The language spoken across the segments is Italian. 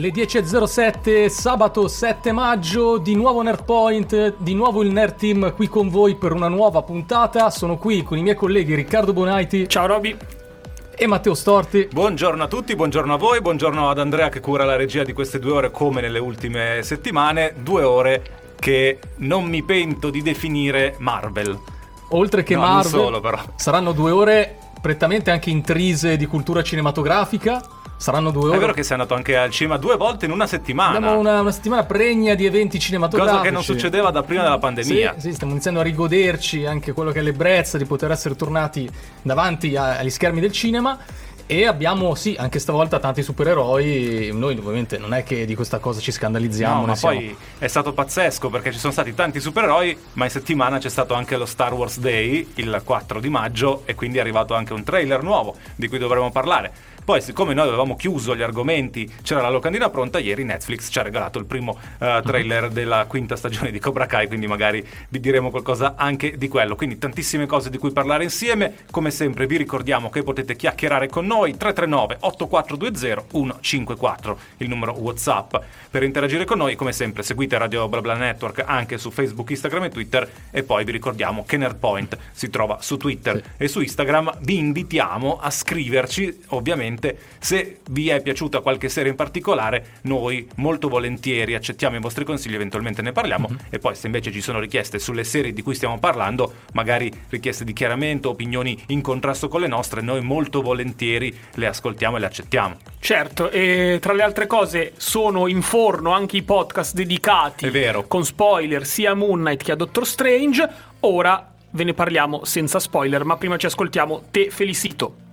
Le 10.07, sabato 7 maggio, di nuovo Nerdpoint, di nuovo il Nerd Team qui con voi per una nuova puntata. Sono qui con i miei colleghi Riccardo Bonaiti. Ciao Roby. E Matteo Storti. Buongiorno a tutti, buongiorno a voi, buongiorno ad Andrea che cura la regia di queste due ore come nelle ultime settimane. Due ore che non mi pento di definire Marvel. Oltre che No, Marvel, non solo, però. saranno due ore prettamente anche intrise di cultura cinematografica. Saranno due ore. È vero che sei andato anche al cinema due volte in una settimana. Abbiamo una, una settimana pregna di eventi cinematografici. Cosa che non succedeva da prima della pandemia. Sì, sì, stiamo iniziando a rigoderci anche quello che è l'ebbrezza di poter essere tornati davanti a- agli schermi del cinema. E abbiamo, sì, anche stavolta tanti supereroi. Noi ovviamente non è che di questa cosa ci scandalizziamo. No, ma siamo- poi è stato pazzesco perché ci sono stati tanti supereroi, ma in settimana c'è stato anche lo Star Wars Day, il 4 di maggio, e quindi è arrivato anche un trailer nuovo di cui dovremo parlare. Poi, siccome noi avevamo chiuso gli argomenti, c'era la locandina pronta, ieri Netflix ci ha regalato il primo eh, trailer della quinta stagione di Cobra Kai, quindi magari vi diremo qualcosa anche di quello. Quindi tantissime cose di cui parlare insieme. Come sempre vi ricordiamo che potete chiacchierare con noi 339 8420 154, il numero WhatsApp per interagire con noi. Come sempre seguite Radio BlaBla Network anche su Facebook, Instagram e Twitter e poi vi ricordiamo che Nerdpoint si trova su Twitter e su Instagram. Vi invitiamo a scriverci, ovviamente, se vi è piaciuta qualche serie in particolare, noi molto volentieri accettiamo i vostri consigli, eventualmente ne parliamo e poi se invece ci sono richieste sulle serie di cui stiamo parlando, magari richieste di chiarimento, opinioni in contrasto con le nostre, noi molto volentieri le ascoltiamo e le accettiamo. Certo, e tra le altre cose sono in forno anche i podcast dedicati con spoiler sia a Moon Knight che a Doctor Strange. Ora ve ne parliamo senza spoiler, ma prima ci ascoltiamo Te Felicito.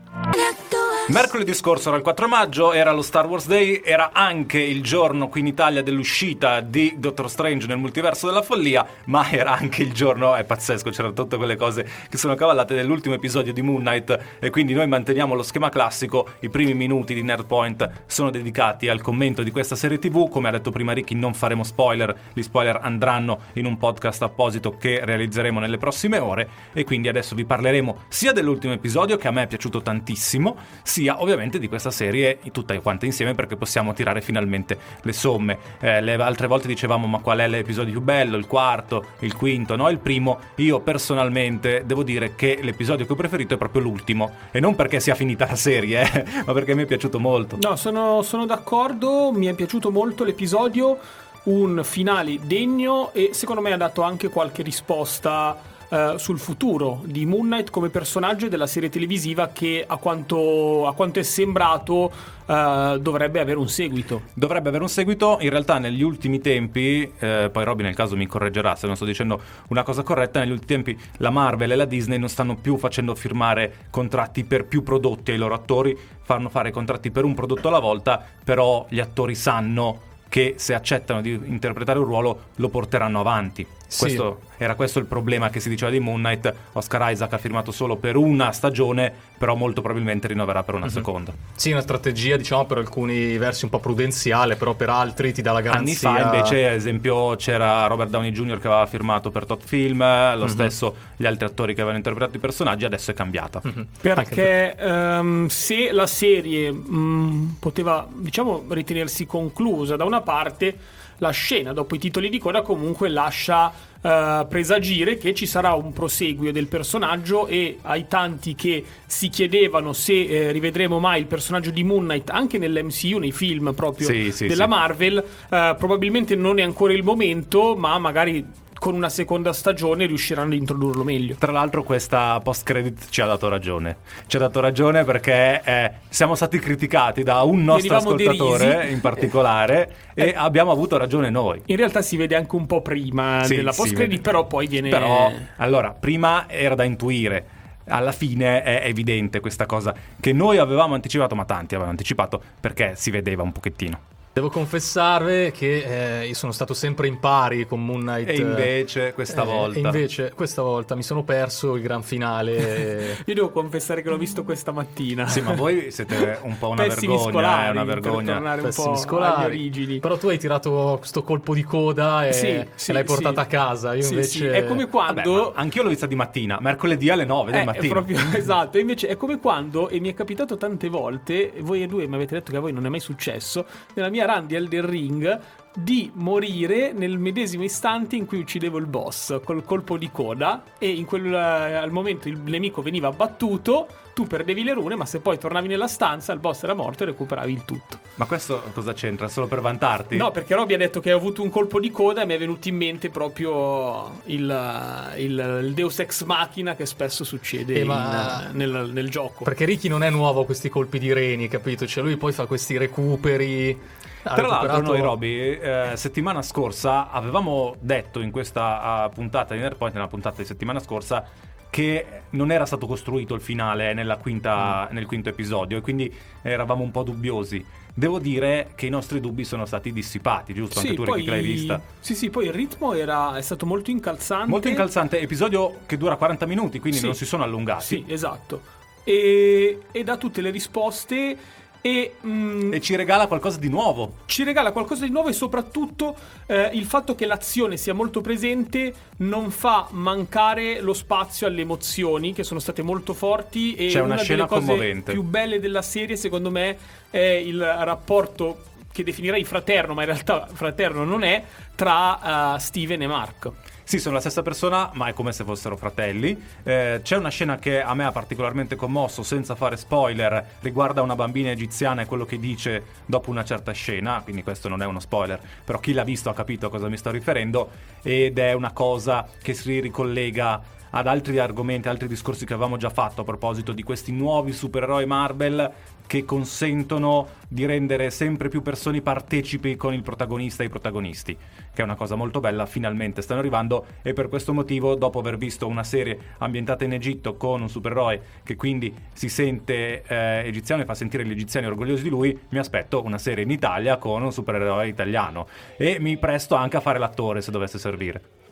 Mercoledì scorso era il 4 maggio, era lo Star Wars Day, era anche il giorno qui in Italia dell'uscita di Doctor Strange nel multiverso della follia, ma era anche il giorno, è pazzesco, c'erano tutte quelle cose che sono cavallate dell'ultimo episodio di Moon Knight e quindi noi manteniamo lo schema classico, i primi minuti di Nerdpoint sono dedicati al commento di questa serie TV, come ha detto prima Ricky non faremo spoiler, gli spoiler andranno in un podcast apposito che realizzeremo nelle prossime ore e quindi adesso vi parleremo sia dell'ultimo episodio che a me è piaciuto tantissimo, sia ovviamente di questa serie tutta quante insieme perché possiamo tirare finalmente le somme. Eh, le altre volte dicevamo ma qual è l'episodio più bello, il quarto, il quinto, no? Il primo. Io personalmente devo dire che l'episodio che ho preferito è proprio l'ultimo e non perché sia finita la serie, eh, ma perché mi è piaciuto molto. No, sono, sono d'accordo, mi è piaciuto molto l'episodio, un finale degno e secondo me ha dato anche qualche risposta eh, sul futuro di Moon Knight come personaggio della serie televisiva che a quanto, a quanto è sembrato eh, dovrebbe avere un seguito. Dovrebbe avere un seguito, in realtà negli ultimi tempi, eh, poi Robin nel caso mi correggerà se non sto dicendo una cosa corretta, negli ultimi tempi la Marvel e la Disney non stanno più facendo firmare contratti per più prodotti ai loro attori, fanno fare contratti per un prodotto alla volta, però gli attori sanno che se accettano di interpretare un ruolo lo porteranno avanti. Sì. Questo, era questo il problema che si diceva di Moon Knight. Oscar Isaac ha firmato solo per una stagione, però molto probabilmente rinnoverà per una seconda. Sì, una strategia, diciamo, per alcuni versi un po' prudenziale, però per altri ti dà la Anni garanzia. fa invece, ad esempio, c'era Robert Downey Jr. che aveva firmato per Tot Film, lo stesso gli altri attori che avevano interpretato i personaggi, adesso è cambiata. Perché ehm, se la serie mh, poteva, diciamo, ritenersi conclusa da una parte, la scena dopo i titoli di coda comunque lascia eh, presagire che ci sarà un proseguio del personaggio e ai tanti che si chiedevano se eh, rivedremo mai il personaggio di Moon Knight anche nell'MCU, nei film proprio Sì, sì, della sì. Marvel, eh, probabilmente non è ancora il momento, ma magari con una seconda stagione riusciranno ad introdurlo meglio. Tra l'altro questa post-credit ci ha dato ragione. Ci ha dato ragione perché eh, siamo stati criticati da un nostro Venivamo ascoltatore in particolare e abbiamo avuto ragione noi. In realtà si vede anche un po' prima Sì, della post credit, però poi viene Però, allora, prima era da intuire. Alla fine è evidente questa cosa che noi avevamo anticipato, ma tanti avevano anticipato perché si vedeva un pochettino. Devo confessarvi che eh, io sono stato sempre in pari con Moon Knight. E invece questa eh, volta. E invece questa volta mi sono perso il gran finale. Io devo confessare che l'ho visto questa mattina. Sì, ma voi siete un po' una Pessimi vergogna, scolari, è una per vergogna. tornare un Pessimi po' scolari. agli origini. Però tu hai tirato questo colpo di coda e, Sì, sì, l'hai portata sì. a casa. Io Sì, invece. sì. È come Vabbè, quando... ma anch'io l'ho vista di mattina, mercoledì alle 9 del Eh, è mattino. proprio esatto, invece è come quando, e mi è capitato tante volte, voi e due mi avete detto che a voi non è mai successo, nella mia run di Elden Ring di morire nel medesimo istante in cui uccidevo il boss col colpo di coda e in quel al momento il nemico veniva abbattuto, tu perdevi le rune, ma se poi tornavi nella stanza il boss era morto e recuperavi il tutto. Ma questo cosa c'entra? Solo per vantarti? No, perché Robby ha detto che ha avuto un colpo di coda e mi è venuto in mente proprio il, il, il Deus Ex Machina che spesso succede Eh, in- ma- nel, nel gioco. Perché Ricky non è nuovo a questi colpi di reni, capito? Cioè lui poi fa questi recuperi. Ha Tra l'altro, recuperato- noi, Roby, eh, settimana scorsa avevamo detto in questa ah, puntata di Nerdpoint, nella puntata di settimana scorsa, che non era stato costruito il finale nella quinta- nel quinto episodio e quindi eravamo un po' dubbiosi. Devo dire che i nostri dubbi sono stati dissipati, giusto? Anche tu, Ricky, che l'hai vista. Sì, sì, poi il ritmo era, è stato molto incalzante. Molto incalzante, episodio che dura 40 minuti, quindi Sì. non si sono allungati. Sì, esatto. E, e dà tutte le risposte e, mm, E ci regala qualcosa di nuovo. ci regala qualcosa di nuovo e soprattutto eh, il fatto che l'azione sia molto presente non fa mancare lo spazio alle emozioni che sono state molto forti e C'è una una, scena delle cose commovente. più belle della serie secondo me è il rapporto che definirei fraterno ma in realtà fraterno non è tra eh, Steven e Mark. Sì, sono la stessa persona, ma è come se fossero fratelli. Eh, c'è una scena che a me ha particolarmente commosso, senza fare spoiler, riguarda una bambina egiziana e quello che dice dopo una certa scena, quindi questo non è uno spoiler, però chi l'ha visto ha capito a cosa mi sto riferendo, ed è una cosa che si ricollega ad altri argomenti, altri discorsi che avevamo già fatto a proposito di questi nuovi supereroi Marvel che consentono di rendere sempre più persone partecipi con il protagonista e i protagonisti, che è una cosa molto bella, finalmente stanno arrivando e per questo motivo, dopo aver visto una serie ambientata in Egitto con un supereroe che quindi si sente eh, egiziano e fa sentire gli egiziani orgogliosi di lui, mi aspetto una serie in Italia con un supereroe italiano e mi presto anche a fare l'attore se dovesse servire.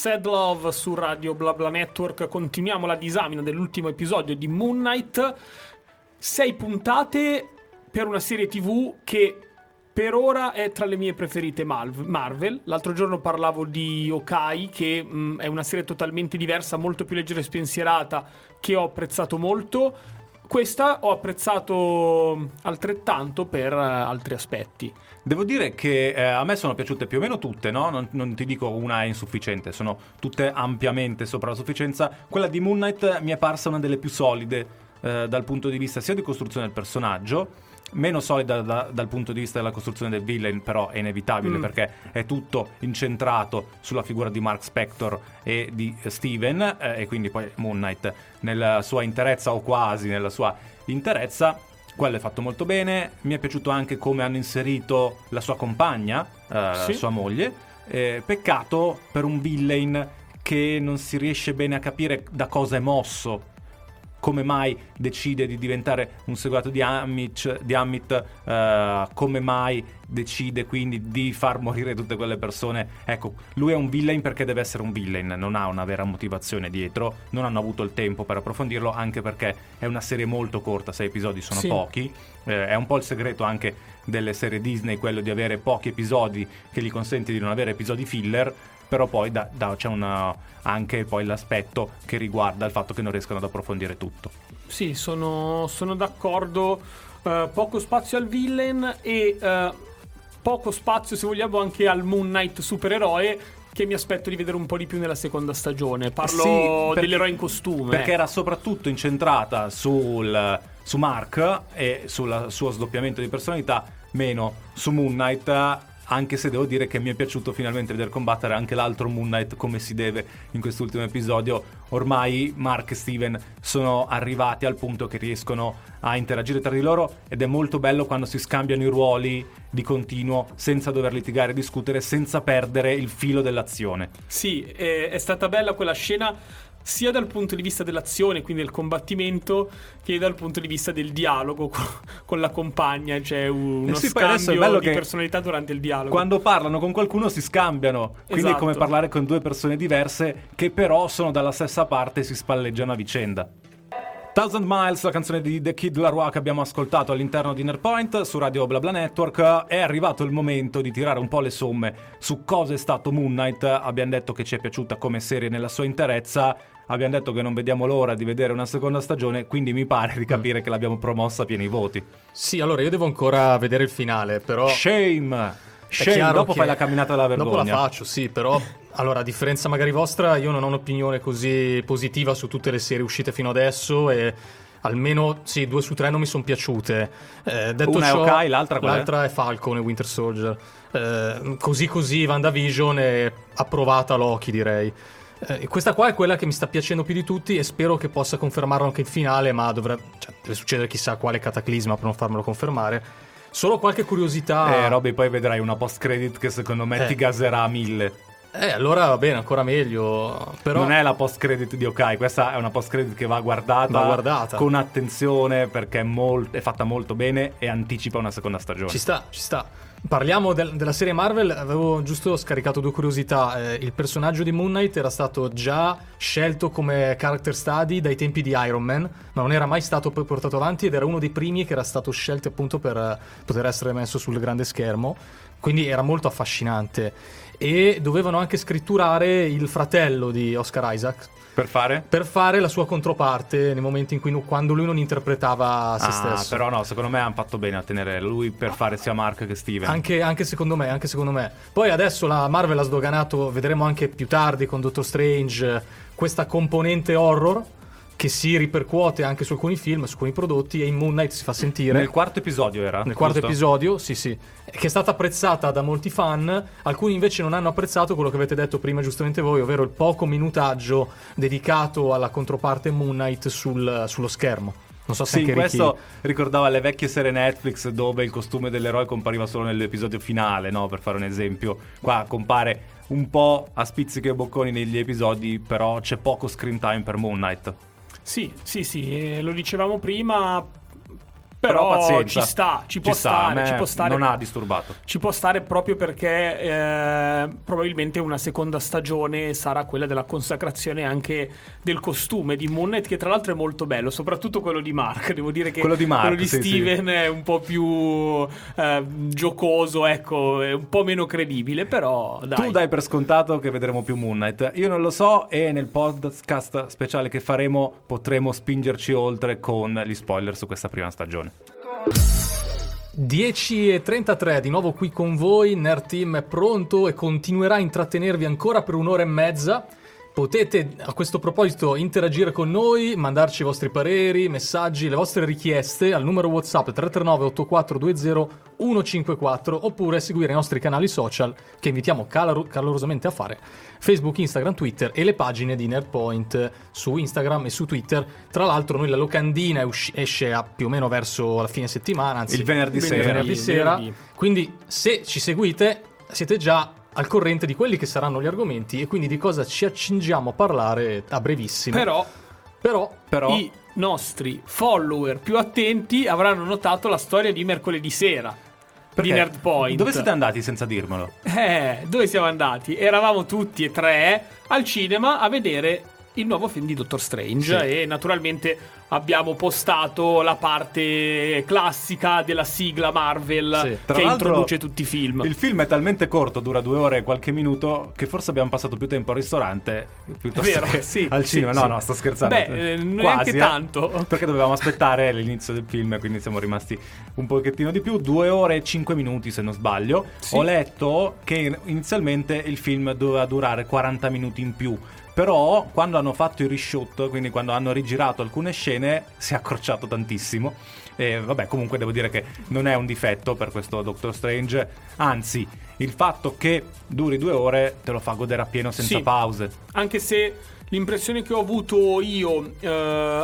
Sad Love su Radio BlaBla Network. Continuiamo la disamina dell'ultimo episodio di Moon Knight. Sei puntate per una serie TV che per ora è tra le mie preferite Marvel. L'altro giorno parlavo di Okai, che mh, è una serie totalmente diversa, molto più leggera e spensierata, che ho apprezzato molto. Questa ho apprezzato altrettanto per eh, altri aspetti. Devo dire che eh, a me sono piaciute più o meno tutte, no? Non, non ti dico una è insufficiente, sono tutte ampiamente sopra la sufficienza. Quella di Moon Knight mi è parsa una delle più solide eh, dal punto di vista sia di costruzione del personaggio, meno solida da- dal punto di vista della costruzione del villain, però è inevitabile Mm. perché è tutto incentrato sulla figura di Mark Spector e di Steven, eh, e quindi poi Moon Knight nella sua interezza o quasi nella sua interezza. Quello è fatto molto bene. Mi è piaciuto anche come hanno inserito la sua compagna, eh, Sì. sua moglie. Eh, peccato per un villain che non si riesce bene a capire da cosa è mosso. Come mai decide di diventare un seguato di Amit, di Amit eh, come mai decide quindi di far morire tutte quelle persone. Ecco, lui è un villain perché deve essere un villain, non ha una vera motivazione dietro, non hanno avuto il tempo per approfondirlo, anche perché è una serie molto corta, sei episodi sono Sì. pochi. Eh, è un po' il segreto anche delle serie Disney, quello di avere pochi episodi che gli consente di non avere episodi filler. Però poi da- da- c'è una- anche poi l'aspetto che riguarda il fatto che non riescano ad approfondire tutto. Sì, sono, sono d'accordo. Eh, poco spazio al villain e eh, poco spazio, se vogliamo, anche al Moon Knight supereroe. Che mi aspetto di vedere un po' di più nella seconda stagione. Parlo Sì, perché- dell'eroe in costume. Perché era soprattutto incentrata sul, su Mark e sul suo sdoppiamento di personalità, meno su Moon Knight. Anche se devo dire che mi è piaciuto finalmente vedere combattere anche l'altro Moon Knight come si deve in quest'ultimo episodio. Ormai Mark e Steven sono arrivati al punto che riescono a interagire tra di loro ed è molto bello quando si scambiano i ruoli di continuo senza dover litigare e discutere, senza perdere il filo dell'azione. Sì, è, è stata bella quella scena sia dal punto di vista dell'azione, quindi del combattimento, che dal punto di vista del dialogo co- con, la compagna. C'è uno Eh sì, scambio di personalità durante il dialogo. Quando parlano con qualcuno si scambiano, quindi Esatto. è come parlare con due persone diverse che però sono dalla stessa parte e si spalleggiano a vicenda. Thousand Miles, la canzone di The Kid Laroi che abbiamo ascoltato all'interno di Nerdpoint su Radio BlaBla Network. È arrivato il momento di tirare un po' le somme su cosa è stato Moon Knight. Abbiamo detto che ci è piaciuta come serie nella sua interezza. Abbiamo detto che non vediamo l'ora di vedere una seconda stagione, quindi mi pare di capire che l'abbiamo promossa a pieni voti. Sì, allora io devo ancora vedere il finale, però... Shame! Shame, dopo che- fai la camminata della Dopo vergogna. la faccio, sì, però allora a differenza magari vostra, io non ho un'opinione così positiva su tutte le serie uscite fino adesso e almeno sì, due su tre non mi sono piaciute. Eh, detto Una è ciò, Hawkeye, l'altra qual è? l'altra è Falcon e Winter Soldier. Eh, così così WandaVision è approvata Loki, direi. Eh, questa qua è quella che mi sta piacendo più di tutti e spero che possa confermarlo anche in finale, ma dovrebbe cioè, deve succedere chissà quale cataclisma per non farmelo confermare. Solo qualche curiosità. Eh, Robby, poi vedrai una post-credit che secondo me Eh. ti gaserà a mille. Eh, allora va bene, ancora meglio. Però Non è la post-credit di Okai, questa è una post-credit che va guardata, Va guardata. con attenzione perché è, mol- è fatta molto bene e anticipa una seconda stagione. ci sta, ci sta. Parliamo del- della serie Marvel, avevo giusto scaricato due curiosità. Eh, il personaggio di Moon Knight era stato già scelto come character study dai tempi di Iron Man, ma non era mai stato poi portato avanti ed era uno dei primi che era stato scelto appunto per eh, poter essere messo sul grande schermo. Quindi era molto affascinante. E dovevano anche scritturare il fratello di Oscar Isaac Per fare? per fare la sua controparte nei momenti in cui quando lui non interpretava se Ah, stesso. però no, secondo me hanno fatto bene a tenere lui per fare sia Mark che Steven. Anche, anche secondo me, anche secondo me. Poi adesso la Marvel ha sdoganato, vedremo anche più tardi con Doctor Strange, questa componente horror che si ripercuote anche su alcuni film, su alcuni prodotti e in Moon Knight si fa sentire. Nel quarto episodio era? Nel quarto giusto? episodio, sì, sì, che è stata apprezzata da molti fan, alcuni invece non hanno apprezzato quello che avete detto prima giustamente voi, ovvero il poco minutaggio dedicato alla controparte Moon Knight sul- sullo schermo. Non so se Sì, anche Ricky- questo ricordava le vecchie serie Netflix dove il costume dell'eroe compariva solo nell'episodio finale, no? Per fare un esempio. Qua compare un po' a spizzichi e bocconi negli episodi, però c'è poco screen time per Moon Knight. Sì, sì, sì, eh, lo dicevamo prima. Però, Però, pazienza. ci sta, ci può a stare, ci può stare. Non ha disturbato. Ci può stare proprio perché eh, probabilmente una seconda stagione sarà quella della consacrazione anche del costume di Moon Knight, che tra l'altro è molto bello, soprattutto quello di Mark. Devo dire che Quello di Mark, quello di sì, sì. Steven è un po' più eh, giocoso, ecco, è un po' meno credibile, però dai. Tu dai per scontato che vedremo più Moon Knight. Io non lo so e nel podcast speciale che faremo potremo spingerci oltre con gli spoiler su questa prima stagione. 10.33 di nuovo qui con voi, Nerd Team è pronto e continuerà a intrattenervi ancora per un'ora e mezza. Potete a questo proposito interagire con noi, mandarci i vostri pareri, messaggi, le vostre richieste al numero WhatsApp 339 8420 154 oppure seguire i nostri canali social che invitiamo calor- calorosamente a fare Facebook, Instagram, Twitter e le pagine di Nerdpoint su Instagram e su Twitter. Tra l'altro noi la locandina usci- esce a più o meno verso la fine settimana, anzi Il venerdì il sera. venerdì sera. Venerdì. Quindi se ci seguite siete già al corrente di quelli che saranno gli argomenti e quindi di cosa ci accingiamo a parlare a brevissimo. Però Però Però i nostri follower più attenti avranno notato la storia di mercoledì sera di perché? Nerdpoint. Dove siete andati senza dirmelo? Eh, dove siamo andati? Eravamo tutti e tre al cinema a vedere il nuovo film di Doctor Strange Sì. e naturalmente abbiamo postato la parte classica della sigla Marvel Sì. Che introduce tutti i film. Il film è talmente corto, dura due ore e qualche minuto, che forse abbiamo passato più tempo al ristorante piuttosto Vero, che sì, al sì, cinema. no, sì. no, sto scherzando. Beh, eh, neanche Quasi, eh. tanto. Perché dovevamo aspettare l'inizio del film, quindi siamo rimasti un pochettino di più. Due ore e cinque minuti, se non sbaglio. Sì. Ho letto che inizialmente il film doveva durare 40 minuti in più. Però quando hanno fatto i reshoot, quindi quando hanno rigirato alcune scene, si è accorciato tantissimo. E vabbè, comunque devo dire che non è un difetto per questo Doctor Strange. Anzi, il fatto che duri due ore te lo fa godere appieno senza Sì. pause. Anche se l'impressione che ho avuto io eh,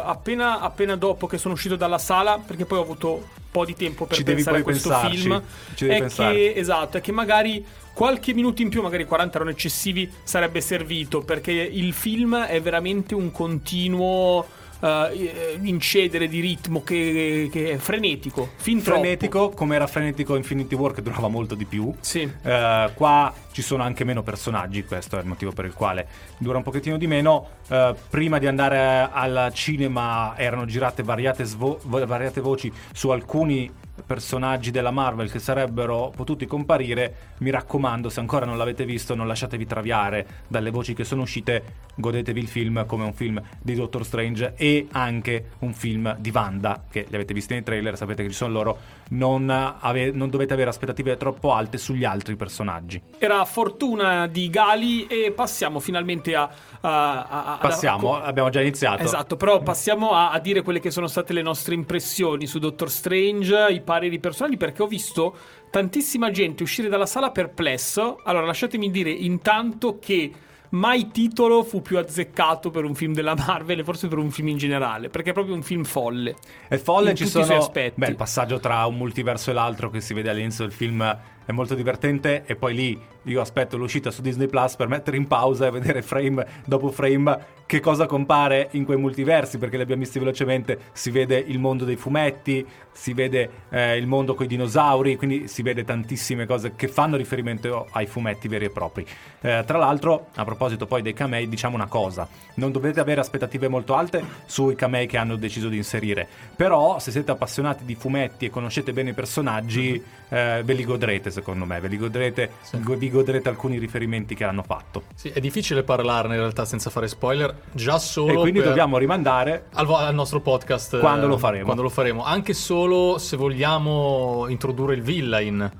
appena, appena dopo che sono uscito dalla sala, perché poi ho avuto un po' di tempo per Ci pensare a questo pensarci. film, è pensare. che esatto, è che magari qualche minuto in più, magari 40 erano eccessivi, sarebbe servito perché il film è veramente un continuo eh, incedere di ritmo che, che è frenetico, fin troppo. frenetico come era frenetico Infinity War che durava molto di più Sì. Eh, qua ci sono anche meno personaggi questo è il motivo per il quale dura un pochettino di meno Eh, prima di andare al cinema erano girate variate, svo- vo- variate voci su alcuni personaggi della Marvel che sarebbero potuti comparire mi raccomando se ancora non l'avete visto non lasciatevi traviare dalle voci che sono uscite godetevi il film come un film di Doctor Strange e anche un film di Wanda che li avete visti nei trailer sapete che ci sono loro non, ave- non dovete avere aspettative troppo alte sugli altri personaggi. Era fortuna di Gali e passiamo finalmente a... a- a- a- passiamo abbiamo già iniziato. Esatto, però passiamo a, dire quelle che sono state le nostre impressioni su Doctor Strange, i pareri personali, perché ho visto tantissima gente uscire dalla sala perplesso. Allora, lasciatemi dire intanto che mai titolo fu più azzeccato per un film della Marvel e forse per un film in generale, perché è proprio un film folle. È folle, ci tutti i sono. suoi aspetti. Beh, il passaggio tra un multiverso e l'altro che si vede all'inizio del film è molto divertente. E poi lì io aspetto l'uscita su Disney Plus per mettere in pausa e vedere frame dopo frame che cosa compare in quei multiversi. Perché li abbiamo visti velocemente. Si vede il mondo dei fumetti, si vede eh, il mondo con i dinosauri. Quindi si vede tantissime cose che fanno riferimento ai fumetti veri e propri. Eh, tra l'altro, a proposito poi dei camei, diciamo una cosa: non dovete avere aspettative molto alte sui camei che hanno deciso di inserire. Però, se siete appassionati di fumetti e conoscete bene i personaggi, eh, ve li godrete, secondo me. Ve li godrete, go- vi godrete alcuni riferimenti che hanno fatto. Sì, è difficile parlarne in realtà senza fare spoiler, già solo e quindi per- dobbiamo rimandare. al, vo- al nostro podcast Quando eh, lo faremo. quando lo faremo. Anche solo se vogliamo introdurre il villain,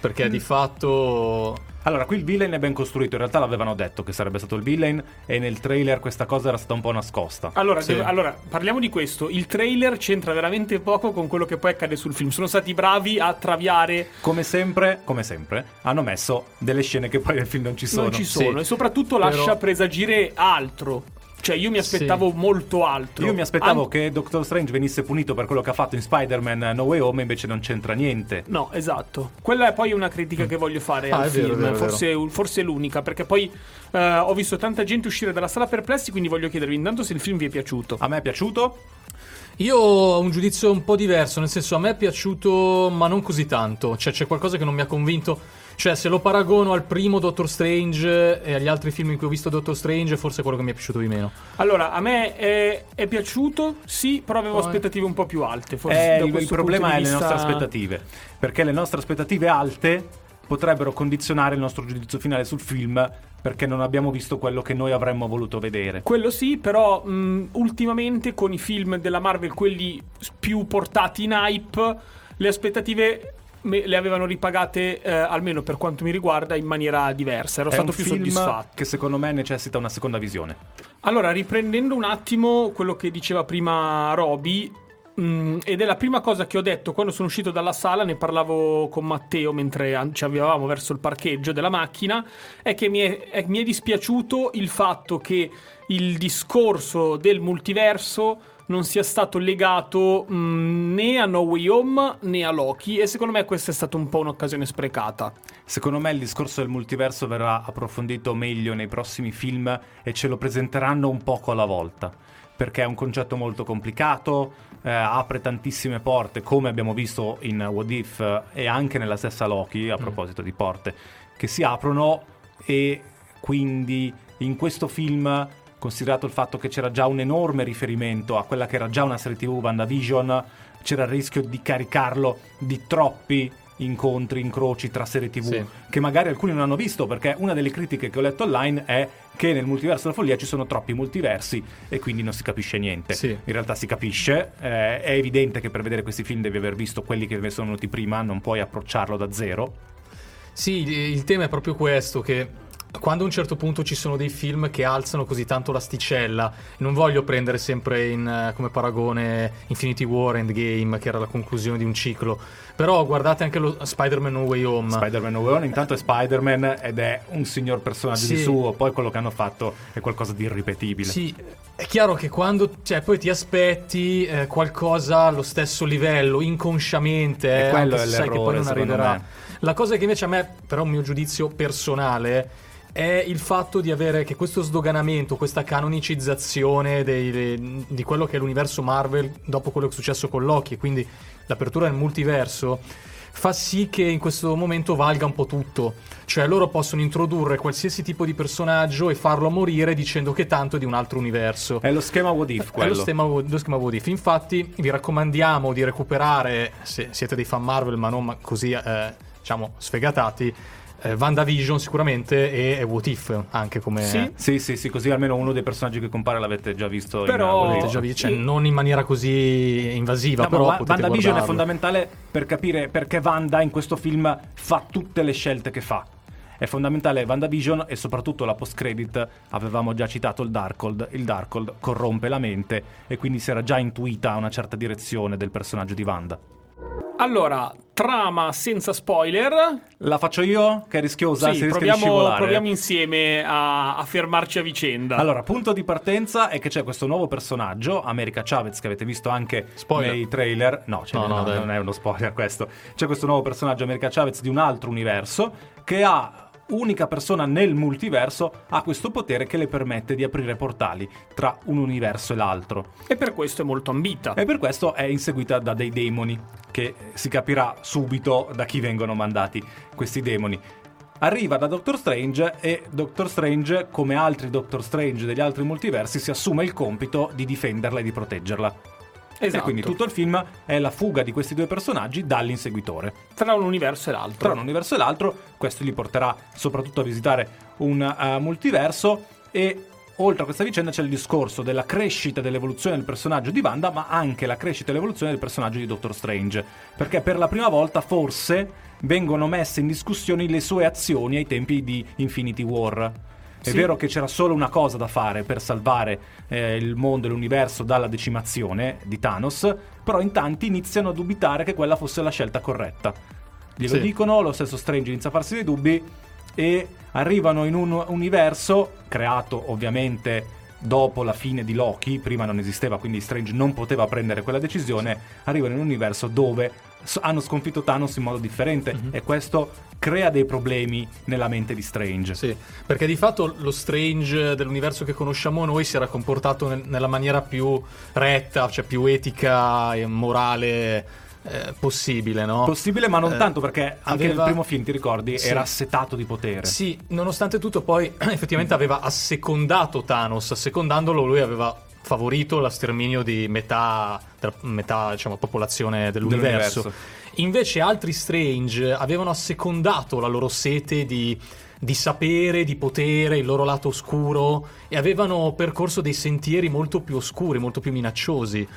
perché Mm. di fatto Allora, qui il villain è ben costruito. In realtà l'avevano detto che sarebbe stato il villain, e nel trailer questa cosa era stata un po' nascosta. Allora, Sì. devo- allora, parliamo di questo. Il trailer c'entra veramente poco con quello che poi accade sul film. Sono stati bravi a traviare Come sempre, come sempre, hanno messo delle scene che poi nel film non ci sono. non ci sono Sì. e soprattutto Però- lascia presagire altro. Cioè, io mi aspettavo molto altro. Io mi aspettavo An- che Doctor Strange venisse punito per quello che ha fatto in Spider-Man No Way Home, invece non c'entra niente. No, esatto. Quella è poi una critica che voglio fare Ah, al vero, film. vero, forse, forse è l'unica. Perché poi eh, ho visto tanta gente uscire dalla sala perplessi. Quindi voglio chiedervi intanto se il film vi è piaciuto. A me è piaciuto. Io ho un giudizio un po' diverso, nel senso a me è piaciuto, ma non così tanto. Cioè c'è qualcosa che non mi ha convinto. Cioè se lo paragono al primo Doctor Strange e agli altri film in cui ho visto Doctor Strange, forse è quello che mi è piaciuto di meno. Allora, a me è, è piaciuto, sì, però avevo Poi- aspettative un po' più alte. Forse, Eh, il, il problema è di le vista- nostre aspettative. Perché le nostre aspettative alte potrebbero condizionare il nostro giudizio finale sul film perché non abbiamo visto quello che noi avremmo voluto vedere. Quello sì, però mh, ultimamente con i film della Marvel, quelli più portati in hype, le aspettative me- le avevano ripagate, eh, almeno per quanto mi riguarda, in maniera diversa. Ero È stato più soddisfatto. che secondo me necessita una seconda visione. Allora, riprendendo un attimo quello che diceva prima Roby, mh, ed è la prima cosa che ho detto quando sono uscito dalla sala, ne parlavo con Matteo mentre ci avviavamo verso il parcheggio della macchina, è che mi è, è- mi è dispiaciuto il fatto che il discorso del multiverso non sia stato legato mh, né a No Way Home né a Loki e secondo me questa è stata un po' un'occasione sprecata. Secondo me il discorso del multiverso verrà approfondito meglio nei prossimi film e ce lo presenteranno un poco alla volta. Perché è un concetto molto complicato, eh, apre tantissime porte, come abbiamo visto in What If eh, e anche nella stessa Loki, a proposito di porte, che si aprono e quindi in questo film, considerato il fatto che c'era già un enorme riferimento a quella che era già una serie TV WandaVision, c'era il rischio di caricarlo di troppi incontri, incroci tra serie TV Sì. che magari alcuni non hanno visto perché una delle critiche che ho letto online è che nel multiverso della follia ci sono troppi multiversi e quindi non si capisce niente. Sì. In realtà si capisce, eh, è evidente che per vedere questi film devi aver visto quelli che sono venuti prima, non puoi approcciarlo da zero. Sì, il- il tema è proprio questo che quando a un certo punto ci sono dei film che alzano così tanto l'asticella, non voglio prendere sempre in, eh, come paragone Infinity War Endgame, che era la conclusione di un ciclo, però guardate anche lo Spider-Man No Way Home. Spider-Man No Way Home intanto è Spider-Man ed è un signor personaggio Sì. di suo, poi quello che hanno fatto è qualcosa di irripetibile. Sì, è chiaro che quando cioè, poi ti aspetti eh, qualcosa allo stesso livello, inconsciamente, eh, quello è sai che poi non arriverà. me. La cosa che invece a me, però, un mio giudizio personale, è il fatto di avere che questo sdoganamento, questa canonicizzazione dei- di quello che è l'universo Marvel dopo quello che è successo con Loki, quindi l'apertura del multiverso, fa sì che in questo momento valga un po' tutto. Cioè loro possono introdurre qualsiasi tipo di personaggio e farlo morire dicendo che tanto è di un altro universo. È lo schema What If È quello. lo schema, lo schema What If. Infatti, vi raccomandiamo di recuperare, se siete dei fan Marvel, ma non così, eh, diciamo, sfegatati, eh, WandaVision sicuramente e, e What If anche come... Sì. Sì, sì, sì, così almeno uno dei personaggi che compare l'avete già visto Però- in già visto, cioè, Sì. non in maniera così invasiva, No, però ma WandaVision è guardarlo. fondamentale per capire perché Wanda in questo film fa tutte le scelte che fa. È fondamentale WandaVision e soprattutto la post-credit avevamo già citato il Darkhold. Il Darkhold corrompe la mente e quindi si era già intuita una certa direzione del personaggio di Wanda. Allora, trama senza spoiler. La faccio io, che è rischiosa, Sì, si rischia di proviamo, proviamo insieme a, a fermarci a vicenda. Allora, punto di partenza è che c'è questo nuovo personaggio, America Chavez, che avete visto anche Spoiler. nei trailer. No, cioè, No, no, no, non è uno spoiler questo. C'è questo nuovo personaggio, America Chavez, di un altro universo, che ha unica persona nel multiverso ha questo potere che le permette di aprire portali tra un universo e l'altro. E per questo è molto ambita. E per questo è inseguita da dei demoni, che si capirà subito da chi vengono mandati questi demoni. Arriva da Doctor Strange e Doctor Strange, come altri Doctor Strange degli altri multiversi, si assume il compito di difenderla e di proteggerla. Esatto. E quindi tutto il film è la fuga di questi due personaggi dall'inseguitore. Tra un universo e l'altro. Tra un universo e l'altro, questo gli porterà soprattutto a visitare un eh, multiverso e oltre a questa vicenda c'è il discorso della crescita e dell'evoluzione del personaggio di Wanda, ma anche la crescita e l'evoluzione del personaggio di Doctor Strange, perché per la prima volta forse vengono messe in discussione le sue azioni ai tempi di Infinity War. È Sì. vero che c'era solo una cosa da fare per salvare eh, il mondo e l'universo dalla decimazione di Thanos, però in tanti iniziano a dubitare che quella fosse la scelta corretta. Glielo Sì. dicono, lo stesso Strange inizia a farsi dei dubbi e arrivano in un universo creato ovviamente dopo la fine di Loki, prima non esisteva, quindi Strange non poteva prendere quella decisione, arrivano in un universo dove hanno sconfitto Thanos in modo differente Mhm. e questo crea dei problemi nella mente di Strange. Sì, perché di fatto lo Strange dell'universo che conosciamo noi si era comportato nel- nella maniera più retta, cioè più etica e morale eh, possibile, no? Possibile, ma non Eh, tanto perché anche aveva- nel primo film, ti ricordi, Sì. era assetato di potere. Sì, nonostante tutto poi effettivamente aveva assecondato Thanos, assecondandolo lui aveva favorito la sterminio di metà, metà diciamo, popolazione dell'universo. Dell'universo. Invece altri Strange avevano assecondato la loro sete di, di sapere, di potere, il loro lato oscuro e avevano percorso dei sentieri molto più oscuri, molto più minacciosi.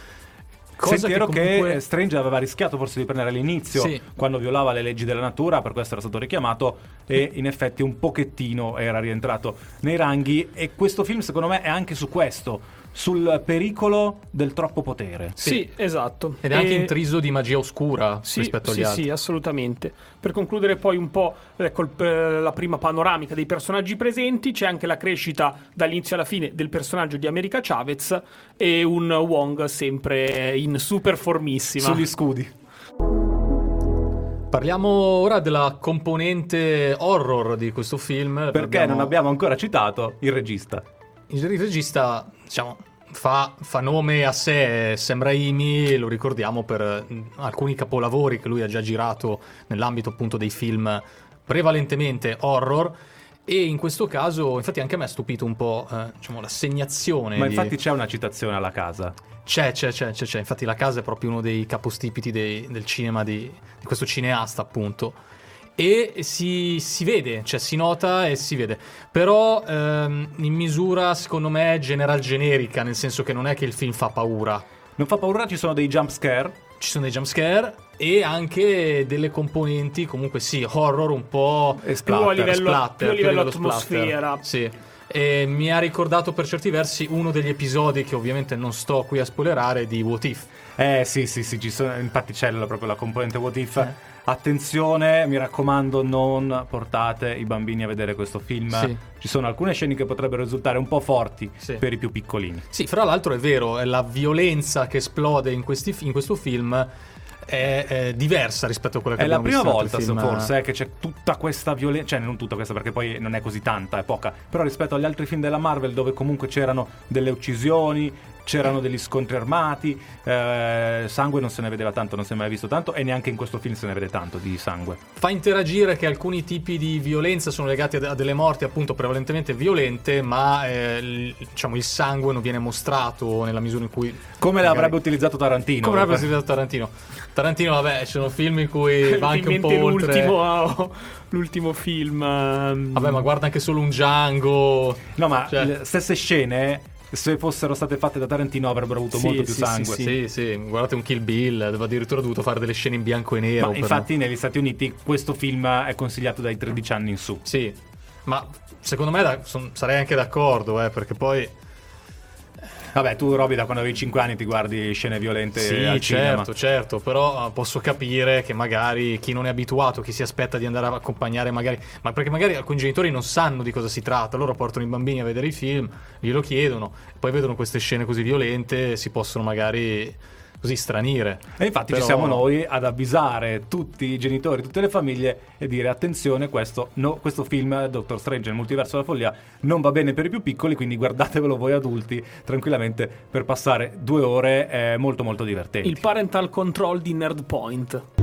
Cosa Sentiero che, comunque- eh, Strange aveva rischiato forse di prendere all'inizio Sì. quando violava le leggi della natura, per questo era stato richiamato e in effetti un pochettino era rientrato nei ranghi e questo film secondo me è anche su questo, sul pericolo del troppo potere. Sì, esatto. Ed è anche E- intriso di magia oscura Sì, rispetto agli sì, altri. sì, assolutamente. Per concludere poi un po' ecco, eh, la prima panoramica dei personaggi presenti, c'è anche la crescita dall'inizio alla fine del personaggio di America Chavez e un Wong sempre in super formissima. Sugli scudi. Parliamo ora della componente horror di questo film. Perché non abbiamo ancora citato il regista. Il regista, diciamo, fa, fa nome a sé, Sam Raimi, lo ricordiamo per mm, alcuni capolavori che lui ha già girato nell'ambito appunto dei film prevalentemente horror. E in questo caso, infatti, anche a me ha stupito un po' eh, diciamo, l'assegnazione. Ma di- infatti c'è una citazione alla casa. C'è, c'è, c'è, c'è, c'è. Infatti la casa è proprio uno dei capostipiti dei- del cinema di, di questo cineasta, appunto. E si, si vede, cioè si nota e si vede. Però ehm, in misura, secondo me, general generica, nel senso che non è che il film fa paura. Non fa paura, ci sono dei jump scare. Ci sono dei jumpscare e anche delle componenti, comunque sì, horror un po' E Più a livello, splatter, più a livello splatter. atmosfera. Sì. E mi ha ricordato per certi versi uno degli episodi che ovviamente non sto qui a spoilerare di What If. Eh sì, sì, sì, ci sono, infatti c'è la- proprio la componente what if. Eh. Attenzione, mi raccomando, non portate i bambini a vedere questo film. Sì. Ci sono alcune scene che potrebbero risultare un po' forti Sì. per i più piccolini. Sì, fra l'altro è vero, è la violenza che esplode in, questi in questo film è, è diversa rispetto a quella che È la abbiamo prima visto in volta, altri film. forse, eh, che c'è tutta questa violenza. Cioè, non tutta questa, perché poi non è così tanta, è poca. Però rispetto agli altri film della Marvel, dove comunque c'erano delle uccisioni, c'erano degli scontri armati, eh, sangue non se ne vedeva tanto, non si è mai visto tanto, e neanche in questo film se ne vede tanto di sangue. Fa interagire che alcuni tipi di violenza sono legati a, delle morti appunto prevalentemente violente, ma eh, il, diciamo, il sangue non viene mostrato nella misura in cui... Come magari- l'avrebbe utilizzato Tarantino. Come l'avrebbe utilizzato Tarantino. Tarantino, vabbè, ci sono film in cui va anche un po' mente oltre... l'ultimo, l'ultimo film. ehm, Vabbè, ma guarda anche solo un Django. No, ma Cioè- le stesse scene, se fossero state fatte da Tarantino, avrebbero avuto Sì, molto più sì, sì, sangue. Sì, sì, guardate un Kill Bill, aveva addirittura dovuto fare delle scene in bianco e nero. Infatti negli Stati Uniti questo film è consigliato dai 13 anni in su. Sì, ma secondo me da- son- sarei anche d'accordo, eh, perché poi... Vabbè, tu Roby da quando avevi 5 anni ti guardi scene violente Sì, al certo, cinema. certo, però eh, posso capire che magari chi non è abituato, chi si aspetta di andare a accompagnare magari... Ma perché magari alcuni genitori non sanno di cosa si tratta, loro portano i bambini a vedere i film, glielo chiedono, poi vedono queste scene così violente si possono magari così stranire. E infatti Però- ci siamo noi ad avvisare tutti i genitori, tutte le famiglie e dire attenzione, questo, no, questo film Doctor Strange nel multiverso della follia non va bene per i più piccoli, quindi guardatevelo voi adulti tranquillamente per passare due ore eh, molto molto divertenti. Il parental control di Nerd Point.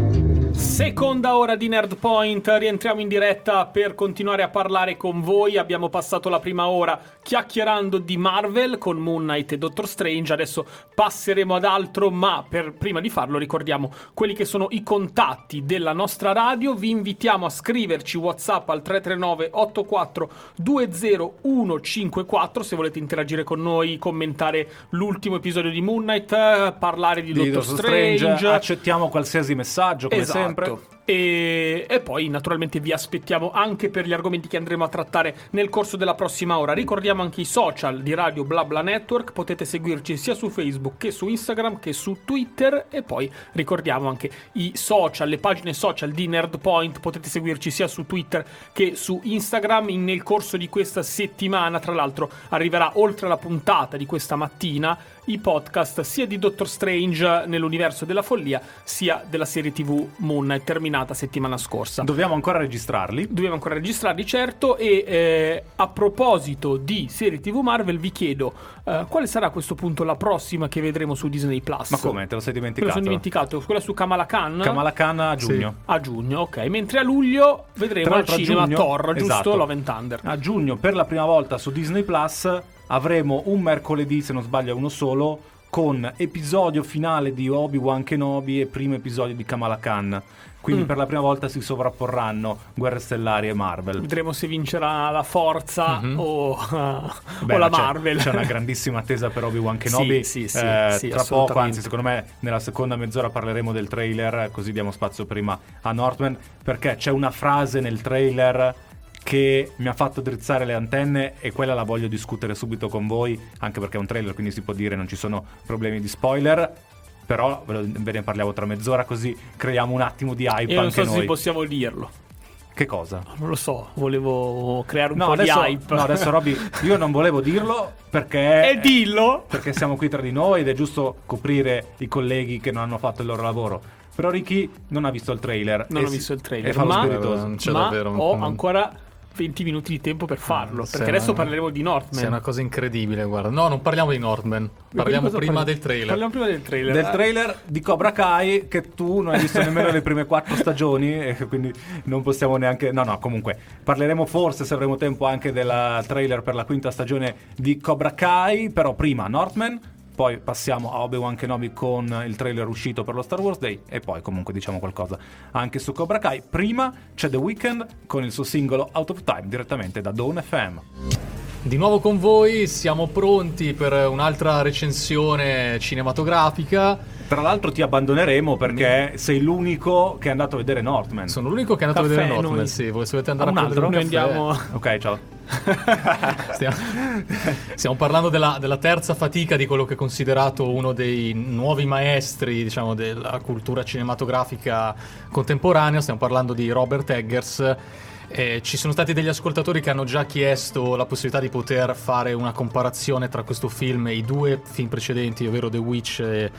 Seconda ora di Nerd Point, rientriamo in diretta per continuare a parlare con voi. Abbiamo passato la prima ora chiacchierando di Marvel con Moon Knight e Doctor Strange. Adesso passeremo ad altro, ma per- prima di farlo ricordiamo quelli che sono i contatti della nostra radio. Vi invitiamo a scriverci WhatsApp al 339 84 20154 se volete interagire con noi, commentare l'ultimo episodio di Moon Knight, eh, parlare di, Di Doctor, Strange. accettiamo qualsiasi messaggio come Esatto. sempre. compra. E, e poi naturalmente vi aspettiamo anche per gli argomenti che andremo a trattare nel corso della prossima ora. Ricordiamo anche i social di Radio BlaBla Network, potete seguirci sia su Facebook che su Instagram che su Twitter e poi ricordiamo anche i social, le pagine social di Nerdpoint, potete seguirci sia su Twitter che su Instagram. In- nel corso di questa settimana, tra l'altro, arriverà oltre alla puntata di questa mattina i podcast sia di Doctor Strange nell'universo della follia sia della serie TV Moon Knight, terminata settimana scorsa. Dobbiamo ancora registrarli. Dobbiamo ancora registrarli, certo. E eh, a proposito di serie TV Marvel, vi chiedo eh, quale sarà a questo punto la prossima che vedremo su Disney Plus. Ma come? Te lo sei Me lo dimenticato? sono dimenticato. Quella su Kamala Khan? Kamala Khan a giugno. A giugno, ok. Mentre a luglio vedremo al cinema giugno- Thor, giusto? esatto. Love and Thunder. A giugno, per la prima volta su Disney Plus, avremo un mercoledì, se non sbaglio, uno solo, con episodio finale di Obi-Wan Kenobi e primo episodio di Kamala Khan. Quindi Mm. per la prima volta si sovrapporranno Guerre Stellari e Marvel. Vedremo se vincerà la Forza Mhm. o, Beh, o la c'è- Marvel. C'è una grandissima attesa per Obi-Wan Kenobi. Sì, sì, sì, Eh, sì, tra poco, anzi, secondo me, nella seconda mezz'ora parleremo del trailer, così diamo spazio prima a Northman. Perché c'è una frase nel trailer che mi ha fatto drizzare le antenne e quella la voglio discutere subito con voi, anche perché è un trailer, quindi si può dire non ci sono problemi di spoiler. Però ve, lo- ve ne parliamo tra mezz'ora, così creiamo un attimo di hype Io non anche so noi. se possiamo dirlo. Che cosa? Non lo so, volevo creare un No po' adesso, di hype. no, adesso Robby, io non volevo dirlo perché... E dillo! perché siamo qui tra di noi ed è giusto coprire i colleghi che non hanno fatto il loro lavoro. Però Ricky non ha visto il trailer. Non ho visto il trailer, E fa lo ma- spiritoso. Non c'è ma davvero un- ho ancora 20 minuti di tempo per farlo. Ah, perché se- adesso parleremo di Northman. Sei una cosa incredibile, guarda. No, non parliamo di Northman. Parliamo prima parliamo? del trailer. Parliamo prima del trailer. Del Eh, trailer di Cobra Kai che tu non hai visto nemmeno le prime quattro stagioni e quindi non possiamo neanche... No, no, comunque parleremo forse se avremo tempo anche del trailer per la quinta stagione di Cobra Kai, però prima Northman, poi passiamo a Obi-Wan Kenobi con il trailer uscito per lo Star Wars Day e poi comunque diciamo qualcosa anche su Cobra Kai. Prima c'è The Weeknd con il suo singolo Out of Time direttamente da Dawn FM. Di nuovo con voi, siamo pronti per un'altra recensione cinematografica. Tra l'altro ti abbandoneremo perché sei l'unico che è andato a vedere Northman. Sono l'unico che è andato Caffè, a vedere Northman. noi. Sì, voi se volete andare Un a altro? prendere un Noi caffè. andiamo... Ok, ciao. Stiamo, stiamo parlando della, della terza fatica di quello che è considerato uno dei nuovi maestri, diciamo, della cultura cinematografica contemporanea. Stiamo parlando di Robert Eggers. Eh, ci sono stati degli ascoltatori che hanno già chiesto la possibilità di poter fare una comparazione tra questo film e i due film precedenti, ovvero The Witch e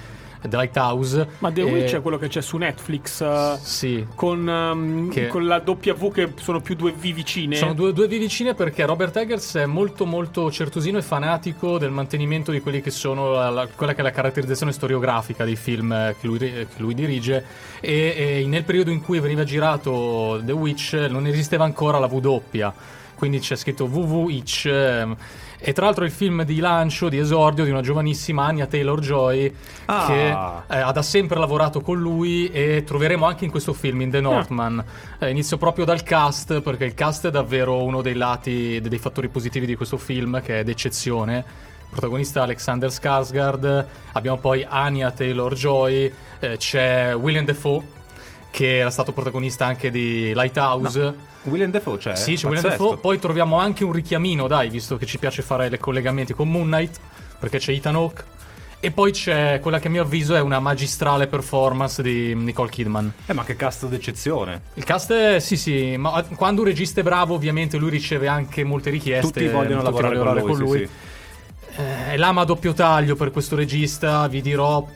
The Lighthouse. Ma The E- Witch è quello che c'è su Netflix eh, Sì. con, ehm, Che- con la W che sono più due V vicine. Sono due, due vie vicine perché Robert Eggers è molto molto certosino e fanatico del mantenimento di quelli che sono la- la- quella che è la caratterizzazione storiografica dei film eh, che lui, che lui dirige e, e nel periodo in cui veniva girato The Witch non esisteva ancora la W quindi c'è scritto WW Itch ehm, e tra l'altro è il film di lancio, di esordio di una giovanissima Anya Taylor-Joy Ah. che eh, ha da sempre lavorato con lui e troveremo anche in questo film, in The Northman. Eh, inizio proprio dal cast, perché il cast è davvero uno dei lati, dei fattori positivi di questo film, che è d'eccezione. Protagonista Alexander Skarsgård, abbiamo poi Anya Taylor-Joy, eh, c'è William Defoe, che era stato protagonista anche di Lighthouse. William Defoe c'è? Sì, c'è William. Defoe. Poi troviamo anche un richiamino, dai, visto che ci piace fare i collegamenti con Moon Knight, perché c'è Ethan Hawke. E poi c'è quella che a mio avviso è una magistrale performance di Nicole Kidman. Eh, ma che cast d'eccezione. Il cast è, sì sì, ma quando un regista è bravo ovviamente lui riceve anche molte richieste. Tutti vogliono lavorare con lui, sì, sì. Eh, l'ama a doppio taglio per questo regista, vi dirò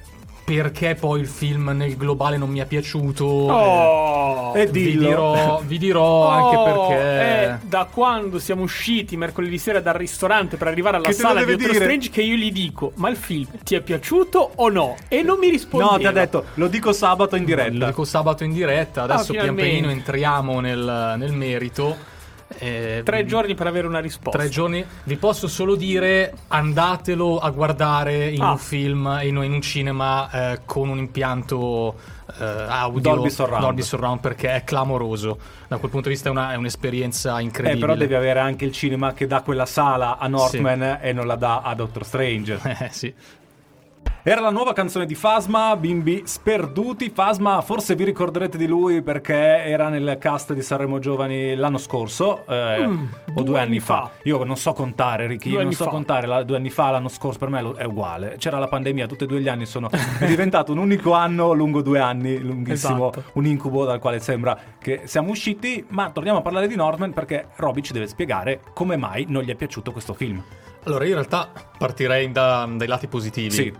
perché poi il film nel globale non mi è piaciuto. Oh, E Eh, vi dirò, vi dirò anche Oh, perché... È da quando siamo usciti mercoledì sera dal ristorante per arrivare alla Che lo sala di Doctor? Strange che io gli dico ma il film ti è piaciuto o no? E non mi rispondeva. No, ti ha detto, lo dico sabato in Lo diretta. dico sabato in diretta, adesso pian finalmente. pianino entriamo nel, nel merito. Eh, Tre giorni per avere una risposta. Tre giorni. Vi posso solo dire andatelo a guardare in Ah. un film, in, in un cinema eh, con un impianto eh, audio Dolby Surround. Dolby Surround, perché è clamoroso. Da quel punto di vista è, una- è un'esperienza Eh, incredibile. però devi avere anche il cinema che dà quella sala a Northman e non la dà a Doctor Strange. Eh, sì. Era la nuova canzone di Fasma, Bimbi Sperduti. Fasma, forse vi ricorderete di lui perché era nel cast di Sanremo Giovani l'anno scorso, eh, o due, anni fa. Io non so contare, Ricky, Due non so fa. contare. la- due anni fa, l'anno scorso, per me è uguale. C'era la pandemia, tutti e due gli anni sono. è diventato un unico anno lungo due anni, lunghissimo, Esatto. un incubo dal quale sembra che siamo usciti. Ma torniamo a parlare di Northman perché Robby ci deve spiegare come mai non gli è piaciuto questo film. Allora, io in realtà partirei da- dai lati positivi. Sì.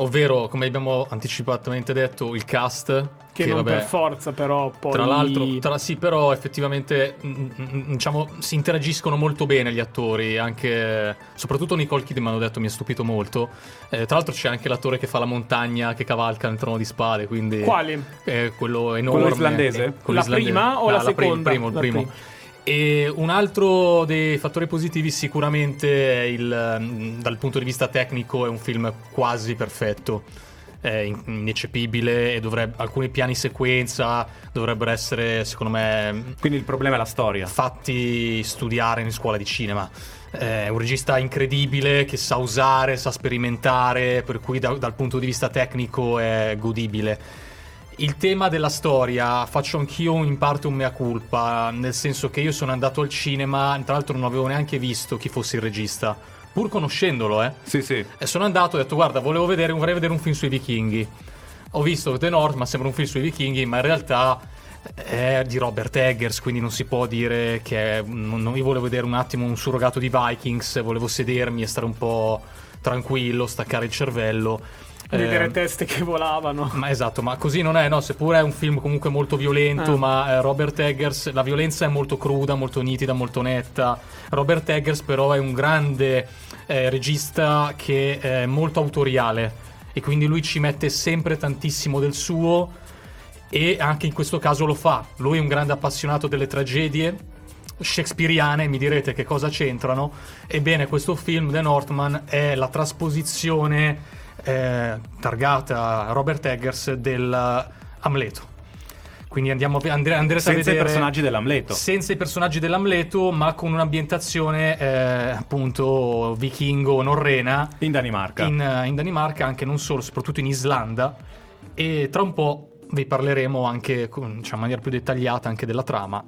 Ovvero, come abbiamo anticipatamente detto, il cast. che, non vabbè, per forza però poi Tra l'altro, tra- sì, però effettivamente diciamo, si interagiscono molto bene gli attori, anche soprattutto Nicole Kidman, hanno detto, mi ha stupito molto. Eh, tra l'altro c'è anche l'attore che fa la montagna che cavalca nel trono di spade, quindi Quale? Eh, quello enorme. Quello islandese? Quello La islandese. prima o la pri- seconda? Il primo, il La primo. E un altro dei fattori positivi sicuramente è il, mm, dal punto di vista tecnico è un film quasi perfetto, è in- ineccepibile e dovrebbe, alcuni piani sequenza dovrebbero essere secondo me Quindi il problema è la storia. fatti studiare in scuola di cinema. È un regista incredibile che sa usare, sa sperimentare, per cui da- dal punto di vista tecnico è godibile. Il tema della storia faccio anch'io in parte un mea culpa, nel senso che io sono andato al cinema, tra l'altro non avevo neanche visto chi fosse il regista, pur conoscendolo, eh. Sì, sì. E sono andato e ho detto, guarda, volevo vedere, vorrei vedere un film sui vichinghi. Ho visto The North, ma sembra un film sui vichinghi, ma in realtà è di Robert Eggers, quindi non si può dire che... non- io volevo vedere un attimo un surrogato di Vikings, volevo sedermi e stare un po' tranquillo, staccare il cervello. Vedere Eh, teste che volavano. ma esatto, ma così non è, no, seppure è un film comunque molto violento, Ah. ma eh, Robert Eggers, la violenza è molto cruda, molto nitida, molto netta. Robert Eggers però è un grande eh, regista che è molto autoriale e quindi lui ci mette sempre tantissimo del suo e anche in questo caso lo fa. Lui è un grande appassionato delle tragedie shakespeariane, mi direte che cosa c'entrano. Ebbene, questo film, The Northman, è la trasposizione eh, targata Robert Eggers del Amleto. Quindi andiamo a, andre- andrete a Senza i vedere personaggi dell'Amleto. senza i personaggi dell'Amleto, ma con un'ambientazione eh, appunto vichingo norrena In Danimarca. in, in Danimarca, anche non solo, soprattutto in Islanda. E tra un po' vi parleremo anche con, diciamo, in maniera più dettagliata anche della trama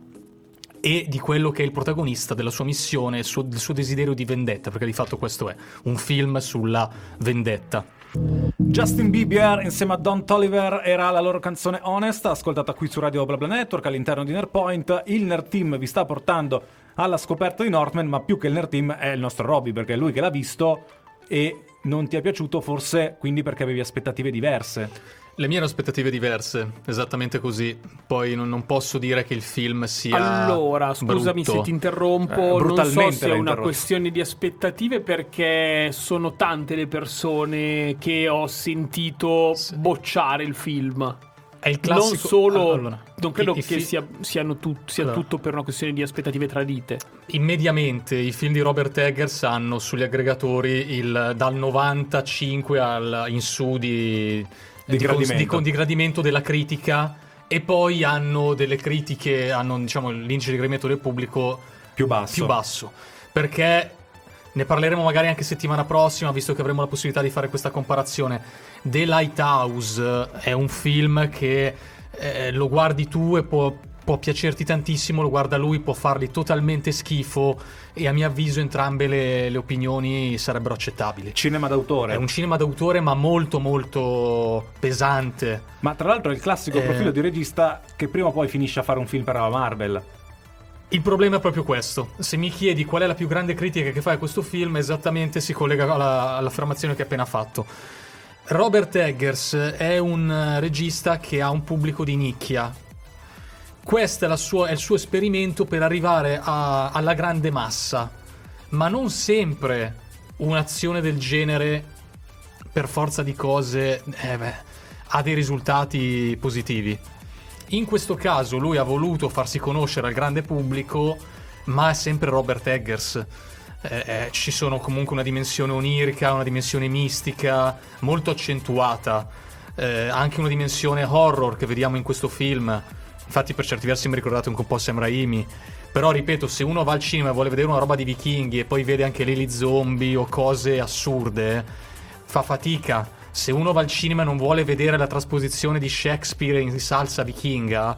e di quello che è il protagonista della sua missione, il suo, del suo desiderio di vendetta, perché di fatto questo è un film sulla vendetta. Justin Bieber insieme a Don Toliver era la loro canzone Honest, ascoltata qui su Radio BlaBla Network all'interno di Nerdpoint. Il Nerd Team vi sta portando alla scoperta di Northman, ma più che il Nerd Team è il nostro Robby, perché è lui che l'ha visto e non ti è piaciuto forse quindi perché avevi aspettative diverse. Le mie erano aspettative diverse, esattamente così. Poi non, non posso dire che il film sia. Allora, scusami brutto. se ti interrompo, Eh, non so brutalmente se è una questione di aspettative perché sono tante le persone che ho sentito bocciare il film. È il classico. Non solo, Allora, non credo i- i che fi- sia, siano tut- sia Allora. tutto per una questione di aspettative tradite. Immediamente i film di Robert Eggers hanno sugli aggregatori il, dal 95 al, in su di, Di gradimento. di con- di gradimento della critica e poi hanno delle critiche, hanno diciamo l'indice di gradimento del pubblico Più basso. più basso. Perché ne parleremo magari anche settimana prossima, visto che avremo la possibilità di fare questa comparazione. The Lighthouse è un film che eh, lo guardi tu e può, può piacerti tantissimo, lo guarda lui, può fargli totalmente schifo e a mio avviso entrambe le, le opinioni sarebbero accettabili. Cinema d'autore. È un cinema d'autore ma molto molto pesante. Ma tra l'altro è il classico Eh. profilo di regista che prima o poi finisce a fare un film per la Marvel. Il problema è proprio questo. Se mi chiedi qual è la più grande critica che fai a questo film, esattamente si collega alla- all'affermazione che hai appena fatto. Robert Eggers è un regista che ha un pubblico di nicchia. Questo è, sua- è il suo esperimento per arrivare a- alla grande massa. Ma non sempre un'azione del genere, per forza di cose, eh beh, ha dei risultati positivi. In questo caso lui ha voluto farsi conoscere al grande pubblico, ma è sempre Robert Eggers. Eh, eh, ci sono comunque una dimensione onirica, una dimensione mistica molto accentuata, eh, anche una dimensione horror che vediamo in questo film. Infatti, per certi versi mi ricordate un po' Sam Raimi. Però, ripeto, se uno va al cinema e vuole vedere una roba di vichinghi e poi vede anche gli zombie o cose assurde, fa fatica. Se uno va al cinema e non vuole vedere la trasposizione di Shakespeare in salsa vichinga,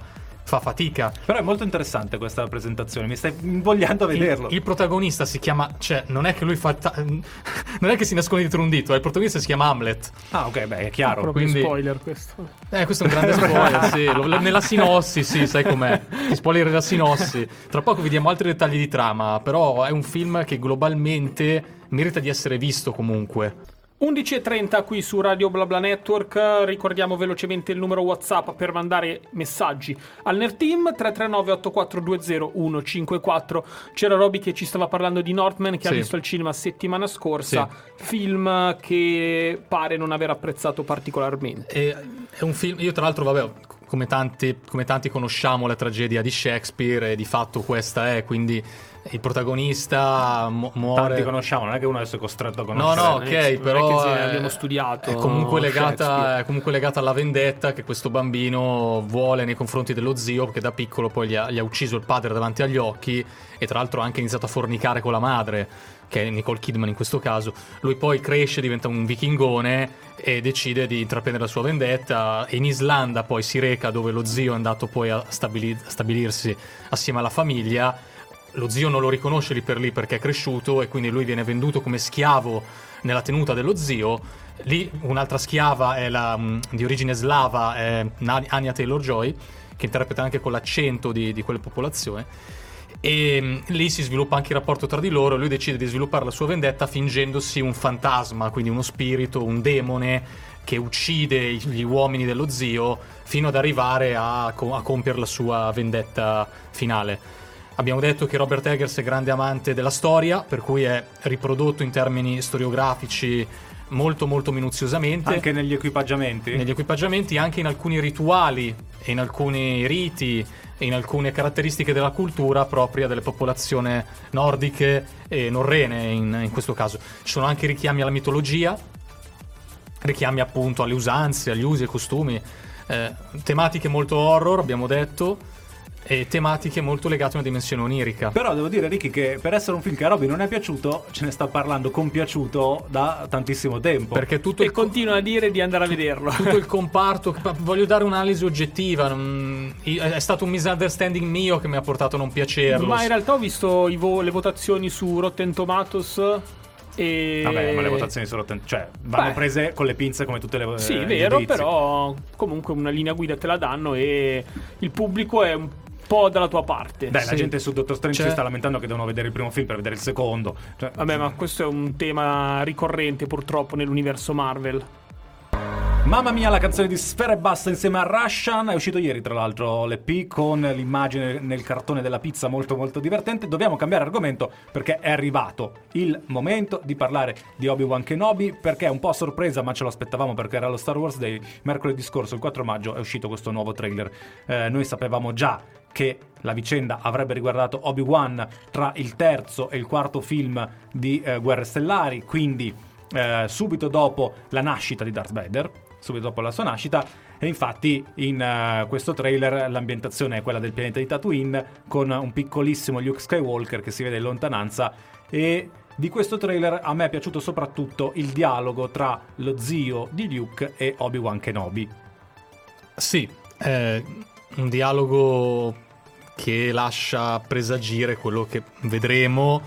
fa fatica. Però è molto interessante questa presentazione, mi stai invogliando a vederlo. Il, il protagonista si chiama, cioè, non è che lui fa. ta- non è che si nasconde dietro un dito, eh, il protagonista si chiama Hamlet. Ah, ok, beh, è chiaro. Proprio quindi- spoiler questo. Eh, questo è un grande spoiler, sì. Lo- lo- nella sinossi, sì, sai com'è. Ti spoiler la sinossi. Tra poco vediamo altri dettagli di trama, però è un film che globalmente merita di essere visto comunque. 11.30 qui su Radio BlaBla Network, ricordiamo velocemente il numero WhatsApp per mandare messaggi al Nerd Team 339 8420 154. C'era Roby che ci stava parlando di Northman che ha Sì. visto al cinema settimana scorsa, film che pare non aver apprezzato particolarmente. E- è un film. Io, tra l'altro, vabbè, come tanti, come tanti conosciamo la tragedia di Shakespeare, e di fatto questa è. Quindi il protagonista mu- muore. Tanti conosciamo, non è che uno adesso è costretto a No, conoscere. no, che- ok, non però è che abbiamo studiato è comunque, legata, è comunque legata alla vendetta che questo bambino vuole nei confronti dello zio, perché da piccolo poi gli ha, gli ha ucciso il padre davanti agli occhi e tra l'altro ha anche iniziato a fornicare con la madre, che è Nicole Kidman in questo caso. Lui poi cresce, diventa un vichingone e decide di intraprendere la sua vendetta. In Islanda poi si reca dove lo zio è andato poi a stabili- stabilirsi assieme alla famiglia lo zio non lo riconosce lì per lì perché è cresciuto e quindi lui viene venduto come schiavo nella tenuta dello zio. Lì un'altra schiava la, mh, di origine slava, è Anya Taylor-Joy, che interpreta anche con l'accento di, di quella popolazione. E mh, lì si sviluppa anche il rapporto tra di loro. Lui decide di sviluppare la sua vendetta fingendosi un fantasma, quindi uno spirito, un demone che uccide gli uomini dello zio fino ad arrivare a, co- a compiere la sua vendetta finale. Abbiamo detto che Robert Eggers è grande amante della storia, per cui è riprodotto in termini storiografici molto molto minuziosamente Anche negli equipaggiamenti. negli equipaggiamenti, anche in alcuni rituali e in alcuni riti in alcune caratteristiche della cultura propria delle popolazioni nordiche e norrene in, in questo caso. Ci sono anche richiami alla mitologia, richiami appunto alle usanze, agli usi e costumi, eh, tematiche molto horror, abbiamo detto, e tematiche molto legate a una dimensione onirica. Però devo dire, Ricky, che per essere un film che a Robby non è piaciuto, ce ne sta parlando compiaciuto da tantissimo tempo. Perché tutto E il, co- continua a dire di andare a vederlo. tutto il comparto, voglio dare un'analisi oggettiva, non- è stato un misunderstanding mio che mi ha portato a non piacerlo. Ma in realtà ho visto i vo- le votazioni su Rotten Tomatoes e... Vabbè, ma le votazioni sono ten- cioè vanno Beh. prese con le pinze come tutte le Sì, eh, vero, giudizi. però comunque una linea guida te la danno e il pubblico è un po' dalla tua parte. Dai, la Sì. gente su Dottor Strange C'è- si sta lamentando che devono vedere il primo film per vedere il secondo. Cioè, Vabbè, ma questo è un tema ricorrente purtroppo nell'universo Marvel. Mamma mia, la canzone di Sfera e Basta insieme a Russian è uscito ieri, tra l'altro, l'EP con l'immagine nel cartone della pizza molto molto divertente. Dobbiamo cambiare argomento perché è arrivato il momento di parlare di Obi-Wan Kenobi perché è un po' a sorpresa, ma ce lo aspettavamo perché era lo Star Wars Day. Mercoledì scorso, il 4 maggio, è uscito questo nuovo trailer. Eh, noi sapevamo già che la vicenda avrebbe riguardato Obi-Wan tra il terzo e il quarto film di eh, Guerre Stellari, quindi eh, subito dopo la nascita di Darth Vader, subito dopo la sua nascita. E infatti in eh, questo trailer l'ambientazione è quella del pianeta di Tatooine con un piccolissimo Luke Skywalker che si vede in lontananza e di questo trailer a me è piaciuto soprattutto il dialogo tra lo zio di Luke e Obi-Wan Kenobi. Sì, è un dialogo che lascia presagire quello che vedremo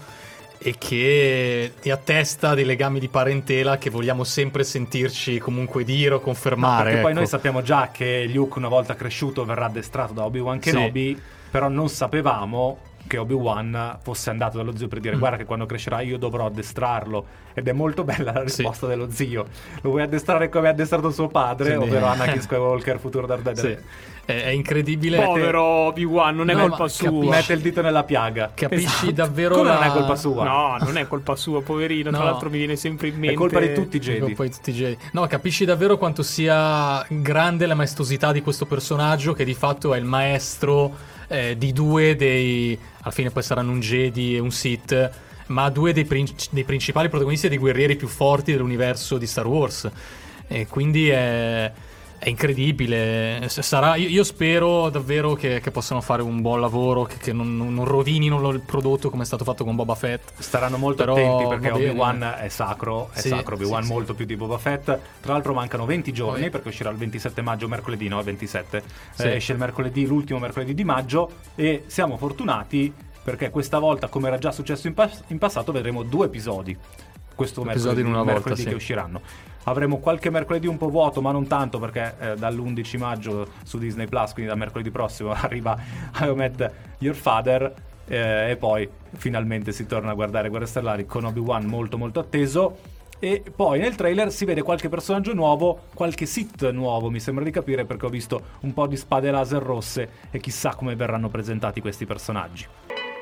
e che ti attesta dei legami di parentela che vogliamo sempre sentirci comunque dire o confermare. Perché poi ecco. noi sappiamo già che Luke una volta cresciuto verrà addestrato da Obi-Wan Sì. Kenobi, però non sapevamo che Obi-Wan fosse andato dallo zio per Mm. dire guarda che quando crescerà io dovrò addestrarlo ed è molto bella la Sì. risposta dello zio lo vuoi addestrare come ha addestrato suo padre Quindi- ovvero Anakin Skywalker futuro Darth Vader Sì, è, è incredibile. Povero Obi-Wan, non è No, colpa sua. capisci- mette il dito nella piaga Capisci Esatto. davvero come la... non è colpa sua No, non è colpa sua, poverino. Tra No. l'altro mi viene sempre in mente. è colpa di tutti i Jedi Poi tutti i Jedi. No, capisci davvero quanto sia grande la maestosità di questo personaggio che di fatto è il maestro eh, di due dei... Alla fine poi saranno un Jedi e un Sith, ma due dei, princi- dei principali protagonisti e dei guerrieri più forti dell'universo di Star Wars. E quindi è... È incredibile, sarà, io, io spero davvero che, che possano fare un buon lavoro, che, che non, non rovinino il prodotto come è stato fatto con Boba Fett. Staranno molto Però attenti perché. Obi-Wan è sacro, è Sì, sacro Obi-Wan sì, sì. molto più di Boba Fett. Tra l'altro mancano 20 giorni Poi- perché uscirà il 27 maggio, mercoledì, no, il 27. Sì. Eh, esce il mercoledì, l'ultimo mercoledì di maggio e siamo fortunati perché questa volta, come era già successo in, pas- in passato, vedremo due episodi. Questo mercoledì, volta, mercoledì che usciranno. Avremo qualche mercoledì un po' vuoto, ma non tanto perché eh, dall'11 maggio su Disney Plus, quindi da mercoledì prossimo, arriva I Met Your Father. eh, e poi finalmente si torna a guardare Guerre Stellari con Obi-Wan molto molto atteso. E poi nel trailer si vede qualche personaggio nuovo, qualche Sith nuovo, mi sembra di capire, perché ho visto un po' di spade laser rosse e chissà come verranno presentati questi personaggi.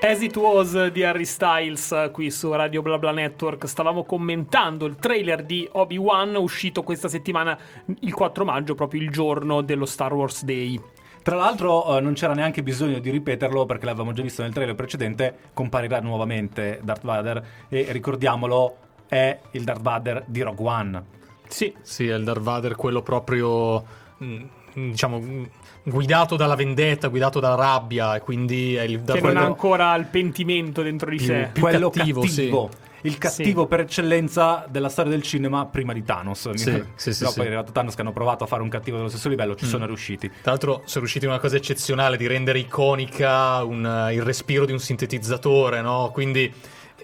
As It Was di Harry Styles eh, qui su Radio BlaBla Network. Stavamo commentando il trailer di Obi-Wan uscito questa settimana il 4 maggio proprio il giorno dello Star Wars Day. Tra l'altro eh, non c'era neanche bisogno di ripeterlo perché l'avevamo già visto nel trailer precedente, comparirà nuovamente Darth Vader e ricordiamolo è il Darth Vader di Rogue One. sì. Sì, è il Darth Vader, quello proprio, mh, diciamo, guidato dalla vendetta, guidato dalla rabbia, e quindi è il che Darth non ha ancora il pentimento dentro di Più- sé più Quello cattivo, cattivo, sì. il cattivo per eccellenza della storia del cinema prima di Thanos. Mi- Sì, sì, sì, Però sì. poi è arrivato Thanos che hanno provato a fare un cattivo dello stesso livello, ci sono riusciti. Tra l'altro sono riusciti in una cosa eccezionale di rendere iconica un- il respiro di un sintetizzatore, no? Quindi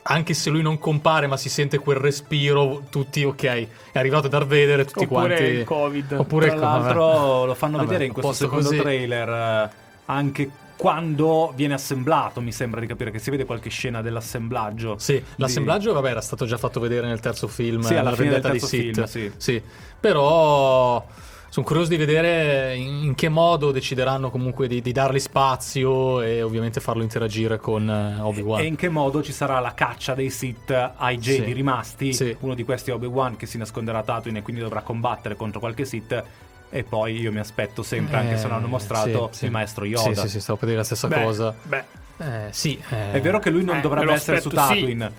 anche se lui non compare ma si sente quel respiro, tutti ok, è arrivato Darth Vader tutti Oppure quanti... il Covid. Oppure Tra il Covid, l'altro lo fanno Vabbè, vedere in questo secondo così. trailer eh, anche quando viene assemblato, mi sembra di capire che si vede qualche scena dell'assemblaggio. Sì, di- l'assemblaggio, vabbè, era stato già fatto vedere nel terzo film, Sì, alla La fine del vendetta terzo di Sith. film, sì. Però sono curioso di vedere in, in che modo decideranno comunque di, di dargli spazio e ovviamente farlo interagire con eh, Obi-Wan. E in che modo ci sarà la caccia dei Sith ai Jedi Sì. rimasti? Sì. Uno di questi è Obi-Wan che si nasconderà a Tatooine e quindi dovrà combattere contro qualche Sith. E poi io mi aspetto sempre, anche se non hanno Eh, mostrato, sì, sì. il maestro Yoda. Sì, sì, sì, stavo per dire la stessa Beh, cosa. beh Eh, sì, eh, È vero che lui non Eh, dovrebbe essere su aspetto. Tatooine,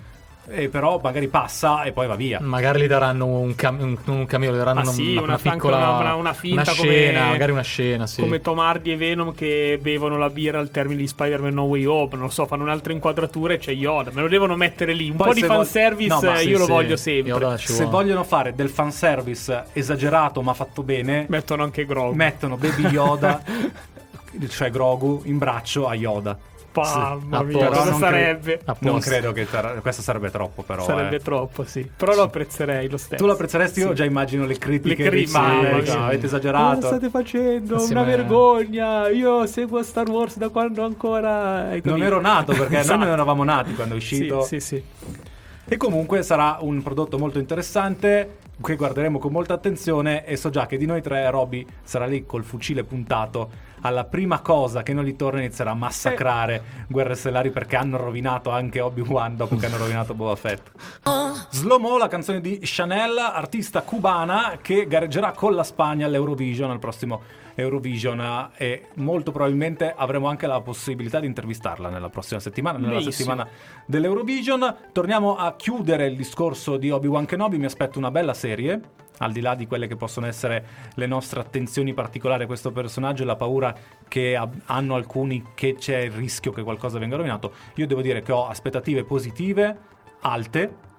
eh, però magari passa e poi va via. Magari gli daranno un, cam- un, un cameo, gli daranno Ma sì, una, una- anche piccola una- una- una finta una come- scena, magari una scena, sì. come Tom Hardy e Venom che bevono la birra al termine di Spider-Man No Way Home non lo so, fanno un'altra inquadratura e c'è Yoda me lo devono mettere lì un Poi po' di fanservice No, ma eh, sì, io lo sì, voglio sempre Se vogliono fare del fanservice esagerato ma fatto bene, mettono anche Grogu mettono Baby Yoda, cioè Grogu, in braccio a Yoda. Mamma Sì, mia, cosa non sarebbe? Apposta. Non credo che sarà- questo sarebbe troppo, però. Sarebbe eh. troppo, sì. Però lo apprezzerei lo stesso. Tu lo apprezzeresti? Io Sì. già immagino le critiche. Le cri- dei mamma sì, avete esagerato. Cosa state facendo? Assieme- Una vergogna. Io seguo Star Wars da quando ancora. ecco Non lì. ero nato perché Esatto. noi non eravamo nati quando è uscito. Sì, sì, sì. E comunque sarà un prodotto molto interessante che guarderemo con molta attenzione e so già che di noi tre Robby sarà lì col fucile puntato alla prima cosa che non gli torna inizierà a massacrare Guerre Stellari perché hanno rovinato anche Obi-Wan dopo che hanno rovinato Boba Fett. Slow Mo, la canzone di Chanel, artista cubana che gareggerà con la Spagna all'Eurovision al prossimo Eurovision eh, e molto probabilmente avremo anche la possibilità di intervistarla nella prossima settimana, nella Benissimo. settimana dell'Eurovision. Torniamo a chiudere il discorso di Obi-Wan Kenobi, mi aspetto una bella serie. Al di là di quelle che possono essere le nostre attenzioni particolari a questo personaggio e la paura che ha- hanno alcuni che c'è il rischio che qualcosa venga rovinato, io devo dire che ho aspettative positive, alte,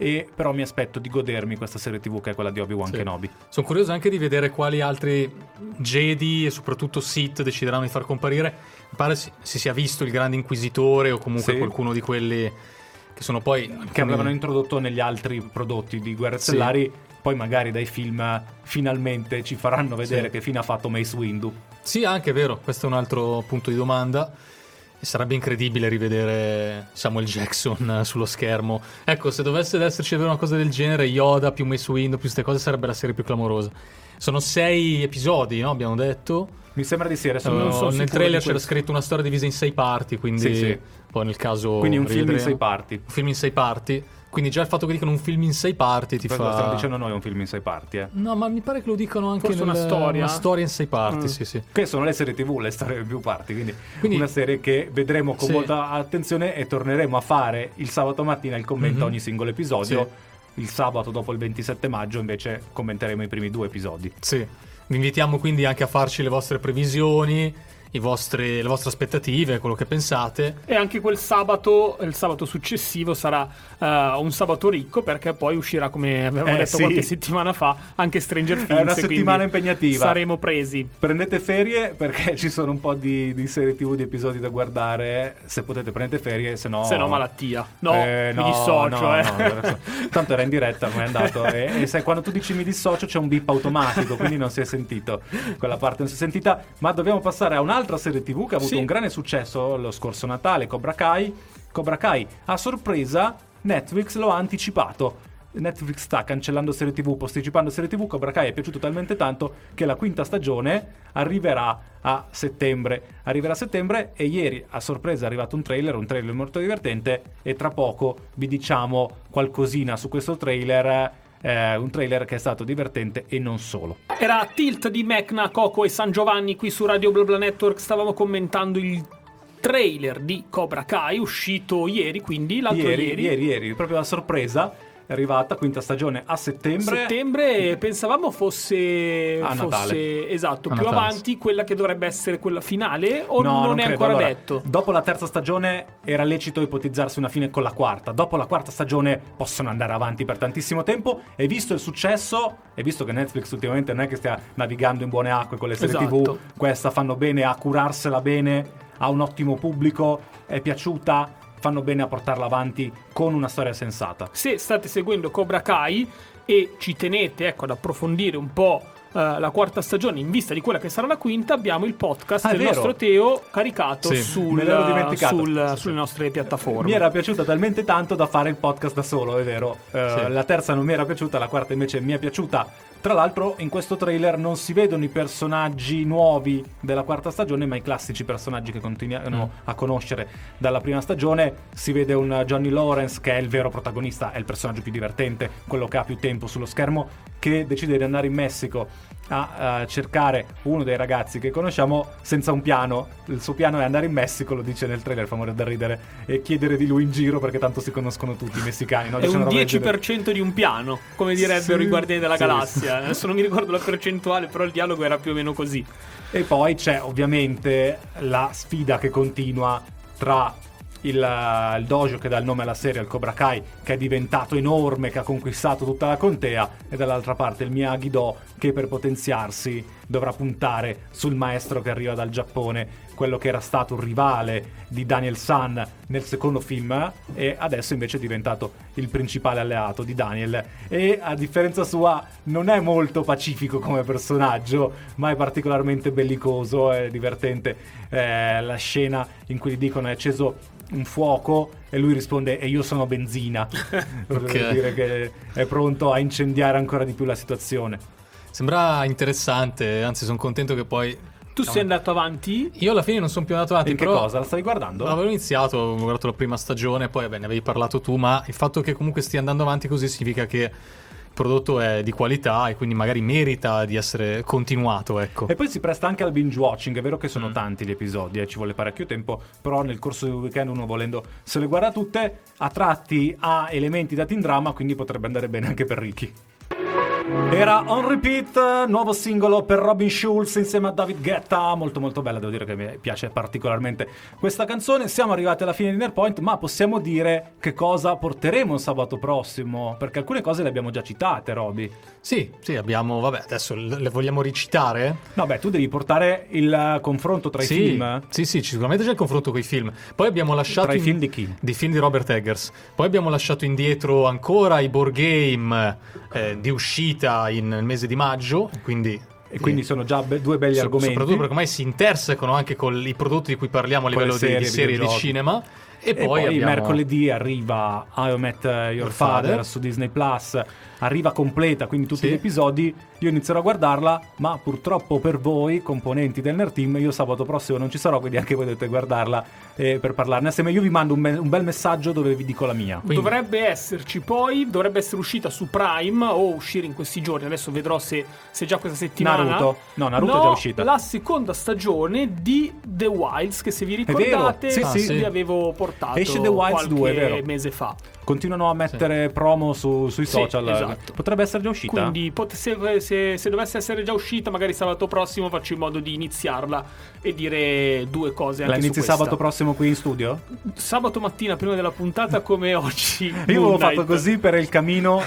e però mi aspetto di godermi questa serie TV che è quella di Obi-Wan Sì. Kenobi. Sono curioso anche di vedere quali altri Jedi e soprattutto Sith decideranno di far comparire. Mi pare si, si sia visto il Grande Inquisitore o comunque Sì. qualcuno di quelli che sono poi... che avevano introdotto negli altri prodotti di Guerre Sì. Stellari. Poi magari dai film finalmente ci faranno vedere Sì. che fine ha fatto Mace Windu. Sì, anche vero, questo è un altro punto di domanda. Sarebbe incredibile rivedere Samuel Jackson sullo schermo. Ecco, se dovesse esserci una cosa del genere, Yoda più Mace Windu più queste cose sarebbe la serie più clamorosa. Sono sei episodi, no? Abbiamo detto. Mi sembra di sì, adesso non Uh, sono nel trailer c'era scritto una storia divisa in sei parti, quindi Sì, sì. poi nel caso Quindi un film in sei parti. Un film in sei parti. Quindi già il fatto che dicano un film in sei parti ti Questo lo fa... stiamo dicendo noi, è un film in sei parti, eh. No, ma mi pare che lo dicano anche Forse nel... una storia? Una storia in sei parti, Mm. sì, sì. Che sono le serie TV, le storie in più parti, quindi, Quindi- una serie che vedremo con Sì. molta attenzione e torneremo a fare il sabato mattina il commento a Mhm. ogni singolo episodio. Il sabato dopo il 27 maggio invece commenteremo i primi due episodi. Sì, vi invitiamo quindi anche a farci le vostre previsioni, vostri- le vostre aspettative, quello che pensate. E anche quel sabato, il sabato successivo sarà eh, un sabato ricco perché poi uscirà, come avevamo Eh, detto sì. qualche settimana fa, anche Stranger Things. una e quindi settimana impegnativa. Saremo presi. Prendete ferie perché ci sono un po' di, di serie TV, di episodi da guardare. Se potete prendete ferie, se no... Se no, malattia. No, Eh, mi dissocio. no, eh. no, tanto era in diretta, non è andato. e, e sai, quando tu dici mi dissocio c'è un beep automatico, quindi non si è sentito. Quella parte non si è sentita. Ma dobbiamo passare a un'altra serie TV che ha avuto Sì. un grande successo lo scorso Natale, Cobra Kai. Cobra Kai, a sorpresa, Netflix lo ha anticipato. Netflix sta cancellando serie TV, posticipando serie TV. Cobra Kai è piaciuto talmente tanto che la quinta stagione arriverà a settembre. Arriverà a settembre e ieri a sorpresa è arrivato un trailer, un trailer molto divertente e tra poco vi diciamo qualcosina su questo trailer. Eh, un trailer che è stato divertente e non solo. Era Tilt di Mecna, Coco e San Giovanni qui su Radio BlaBla Network. Stavamo commentando il trailer di Cobra Kai uscito ieri, quindi l'altro Ieri, ieri. ieri, ieri, proprio a sorpresa è arrivata quinta stagione a settembre. settembre pensavamo fosse, A Natale. fosse esatto A più Natale, avanti quella che dovrebbe essere quella finale o No, non, è credo. ancora Allora, detto Dopo la terza stagione era lecito ipotizzarsi una fine con la quarta. Dopo la quarta stagione possono andare avanti per tantissimo tempo. E visto il successo, e visto che Netflix ultimamente non è che stia navigando in buone acque con le serie Esatto. TV, questa fanno bene a curarsela bene, ha un ottimo pubblico, è piaciuta, fanno bene a portarla avanti con una storia sensata. se state seguendo Cobra Kai e ci tenete ecco, ad approfondire un po' eh, la quarta stagione in vista di quella che sarà la quinta abbiamo il podcast Ah, del vero. nostro Teo caricato Sì, sul- sul- sulle nostre piattaforme Mi era piaciuta talmente tanto da fare il podcast da solo, è vero. Eh, Sì. La terza non mi era piaciuta, la quarta invece mi è piaciuta. Tra l'altro, in questo trailer non si vedono i personaggi nuovi della quarta stagione, ma i classici personaggi che continuiamo a conoscere dalla prima stagione. Si vede un Johnny Lawrence, che è il vero protagonista, è il personaggio più divertente, quello che ha più tempo sullo schermo, che decide di andare in Messico a, a cercare uno dei ragazzi che conosciamo senza un piano. Il suo piano è andare in Messico, lo dice nel trailer, fa morire da ridere, e chiedere di lui in giro perché tanto si conoscono tutti i messicani. No? è un una roba del genere. 10% di un piano come direbbero Sì, i guardiani della sì, galassia adesso non mi ricordo la percentuale però il dialogo era più o meno così E poi c'è ovviamente la sfida che continua tra il, il dojo che dà il nome alla serie, il Cobra Kai, che è diventato enorme, che ha conquistato tutta la contea, e dall'altra parte il Miyagi-Do che per potenziarsi dovrà puntare sul maestro che arriva dal Giappone, quello che era stato un rivale di Daniel San nel secondo film e adesso invece è diventato il principale alleato di Daniel. E a differenza sua non è molto pacifico come personaggio, ma è particolarmente bellicoso, è divertente. Eh, la scena in cui gli dicono è acceso un fuoco e lui risponde e io sono benzina per Ok. dire che è pronto a incendiare ancora di più la situazione. Sembra interessante, anzi sono contento che poi... Tu sei andato avanti? Io alla fine non sono più andato avanti, in che però... cosa? la stavi guardando? Avevo iniziato, ho guardato la prima stagione, poi vabbè, ne avevi parlato tu, ma il fatto che comunque stia andando avanti così significa che il prodotto è di qualità e quindi magari merita di essere continuato, ecco. E poi si presta anche al binge watching, è vero che Mm. sono tanti gli episodi, eh, ci vuole parecchio tempo, però nel corso del weekend uno volendo se le guarda tutte, a tratti ha elementi da teen drama, quindi potrebbe andare bene anche per Ricky. Era On Repeat, nuovo singolo per Robin Schulz insieme a David Guetta, molto molto bella, devo dire che mi piace particolarmente questa canzone. Siamo arrivati alla fine di Nerpoint, ma possiamo dire che cosa porteremo sabato prossimo, perché alcune cose le abbiamo già citate, Roby. Sì, sì, abbiamo, vabbè, adesso le vogliamo recitare? No, beh, tu devi portare il eh, confronto tra i sì, film. Sì, sì, sicuramente c'è il confronto con i film. Poi abbiamo lasciato. Tra i in- film di chi? Di film di Robert Eggers. Poi abbiamo lasciato indietro ancora i board game eh, di uscita in- nel mese di maggio. Quindi. E quindi sono già be- due belli so- argomenti. Soprattutto perché ormai si intersecano anche con i prodotti di cui parliamo a livello di- serie, di serie di cinema. E, E poi, poi, abbiamo... mercoledì arriva I Met Your Your Father Father. su Disney Plus. Arriva completa, quindi tutti Sì. gli episodi. Io inizierò a guardarla, ma purtroppo per voi, componenti del Nerd Team, io sabato prossimo non ci sarò, quindi anche voi dovete guardarla eh, per parlarne assieme. Io vi mando un, be- un bel messaggio dove vi dico la mia. Quindi- Dovrebbe esserci poi, dovrebbe essere uscita su Prime o uscire in questi giorni. Adesso vedrò se, se già questa settimana. Naruto? No, Naruto No, è già uscita. La seconda stagione di The Wilds, che se vi ricordate, sì, sì. vi avevo portato Esce The Wilds qualche 2, è vero. mese fa. Continuano a mettere promo su- sui Sì, social. esatto. Potrebbe essere già uscita. Quindi pot- se, se- se dovesse essere già uscita, magari sabato prossimo faccio in modo di iniziarla e dire due cose La inizi sabato prossimo qui in studio? Sabato mattina prima della puntata come oggi. Io avevo fatto così per il camino.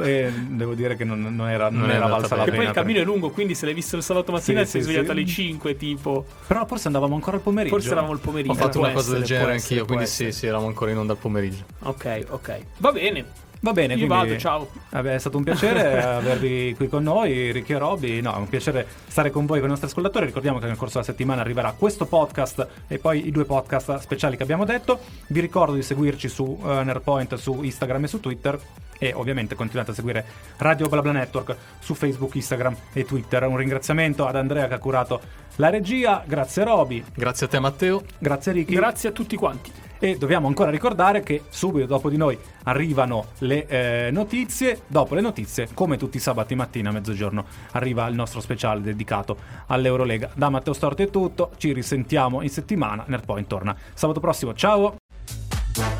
E devo dire che non, non era, non era valsa la pena. poi il cammino è lungo, quindi se l'hai visto il sabato mattina Sì, ti sei sì, svegliato sì. alle 5, tipo. Però forse andavamo ancora al pomeriggio. Forse eravamo il pomeriggio. Ho fatto può una cosa del genere essere, anch'io, quindi sì, essere. sì, eravamo ancora in onda al pomeriggio. Ok, ok. Va bene. Va bene, Io quindi- vado, ciao. Vabbè, è stato un piacere avervi qui con noi, Ricky e Robby. No, è un piacere stare con voi, con i nostri ascoltatori. Ricordiamo che nel corso della settimana arriverà questo podcast e poi i due podcast speciali che abbiamo detto. Vi ricordo di seguirci su eh, Nerdpoint, su Instagram e su Twitter. E ovviamente continuate a seguire Radio Blabla Network su Facebook, Instagram e Twitter. Un ringraziamento ad Andrea che ha curato la regia. Grazie Robby, Grazie a te, Matteo. grazie Ricky. Grazie a tutti quanti. E dobbiamo ancora ricordare che subito dopo di noi arrivano le eh, notizie. Dopo le notizie, come tutti i sabati mattina a mezzogiorno, arriva il nostro speciale dedicato all'Eurolega. Da Matteo Storti è tutto, ci risentiamo in settimana. Nerdpoint torna sabato prossimo. Ciao!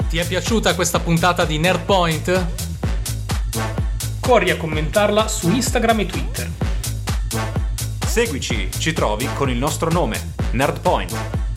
Ti è piaciuta questa puntata di Nerdpoint? Corri a commentarla su Instagram e Twitter. Seguici, ci trovi con il nostro nome, Nerdpoint.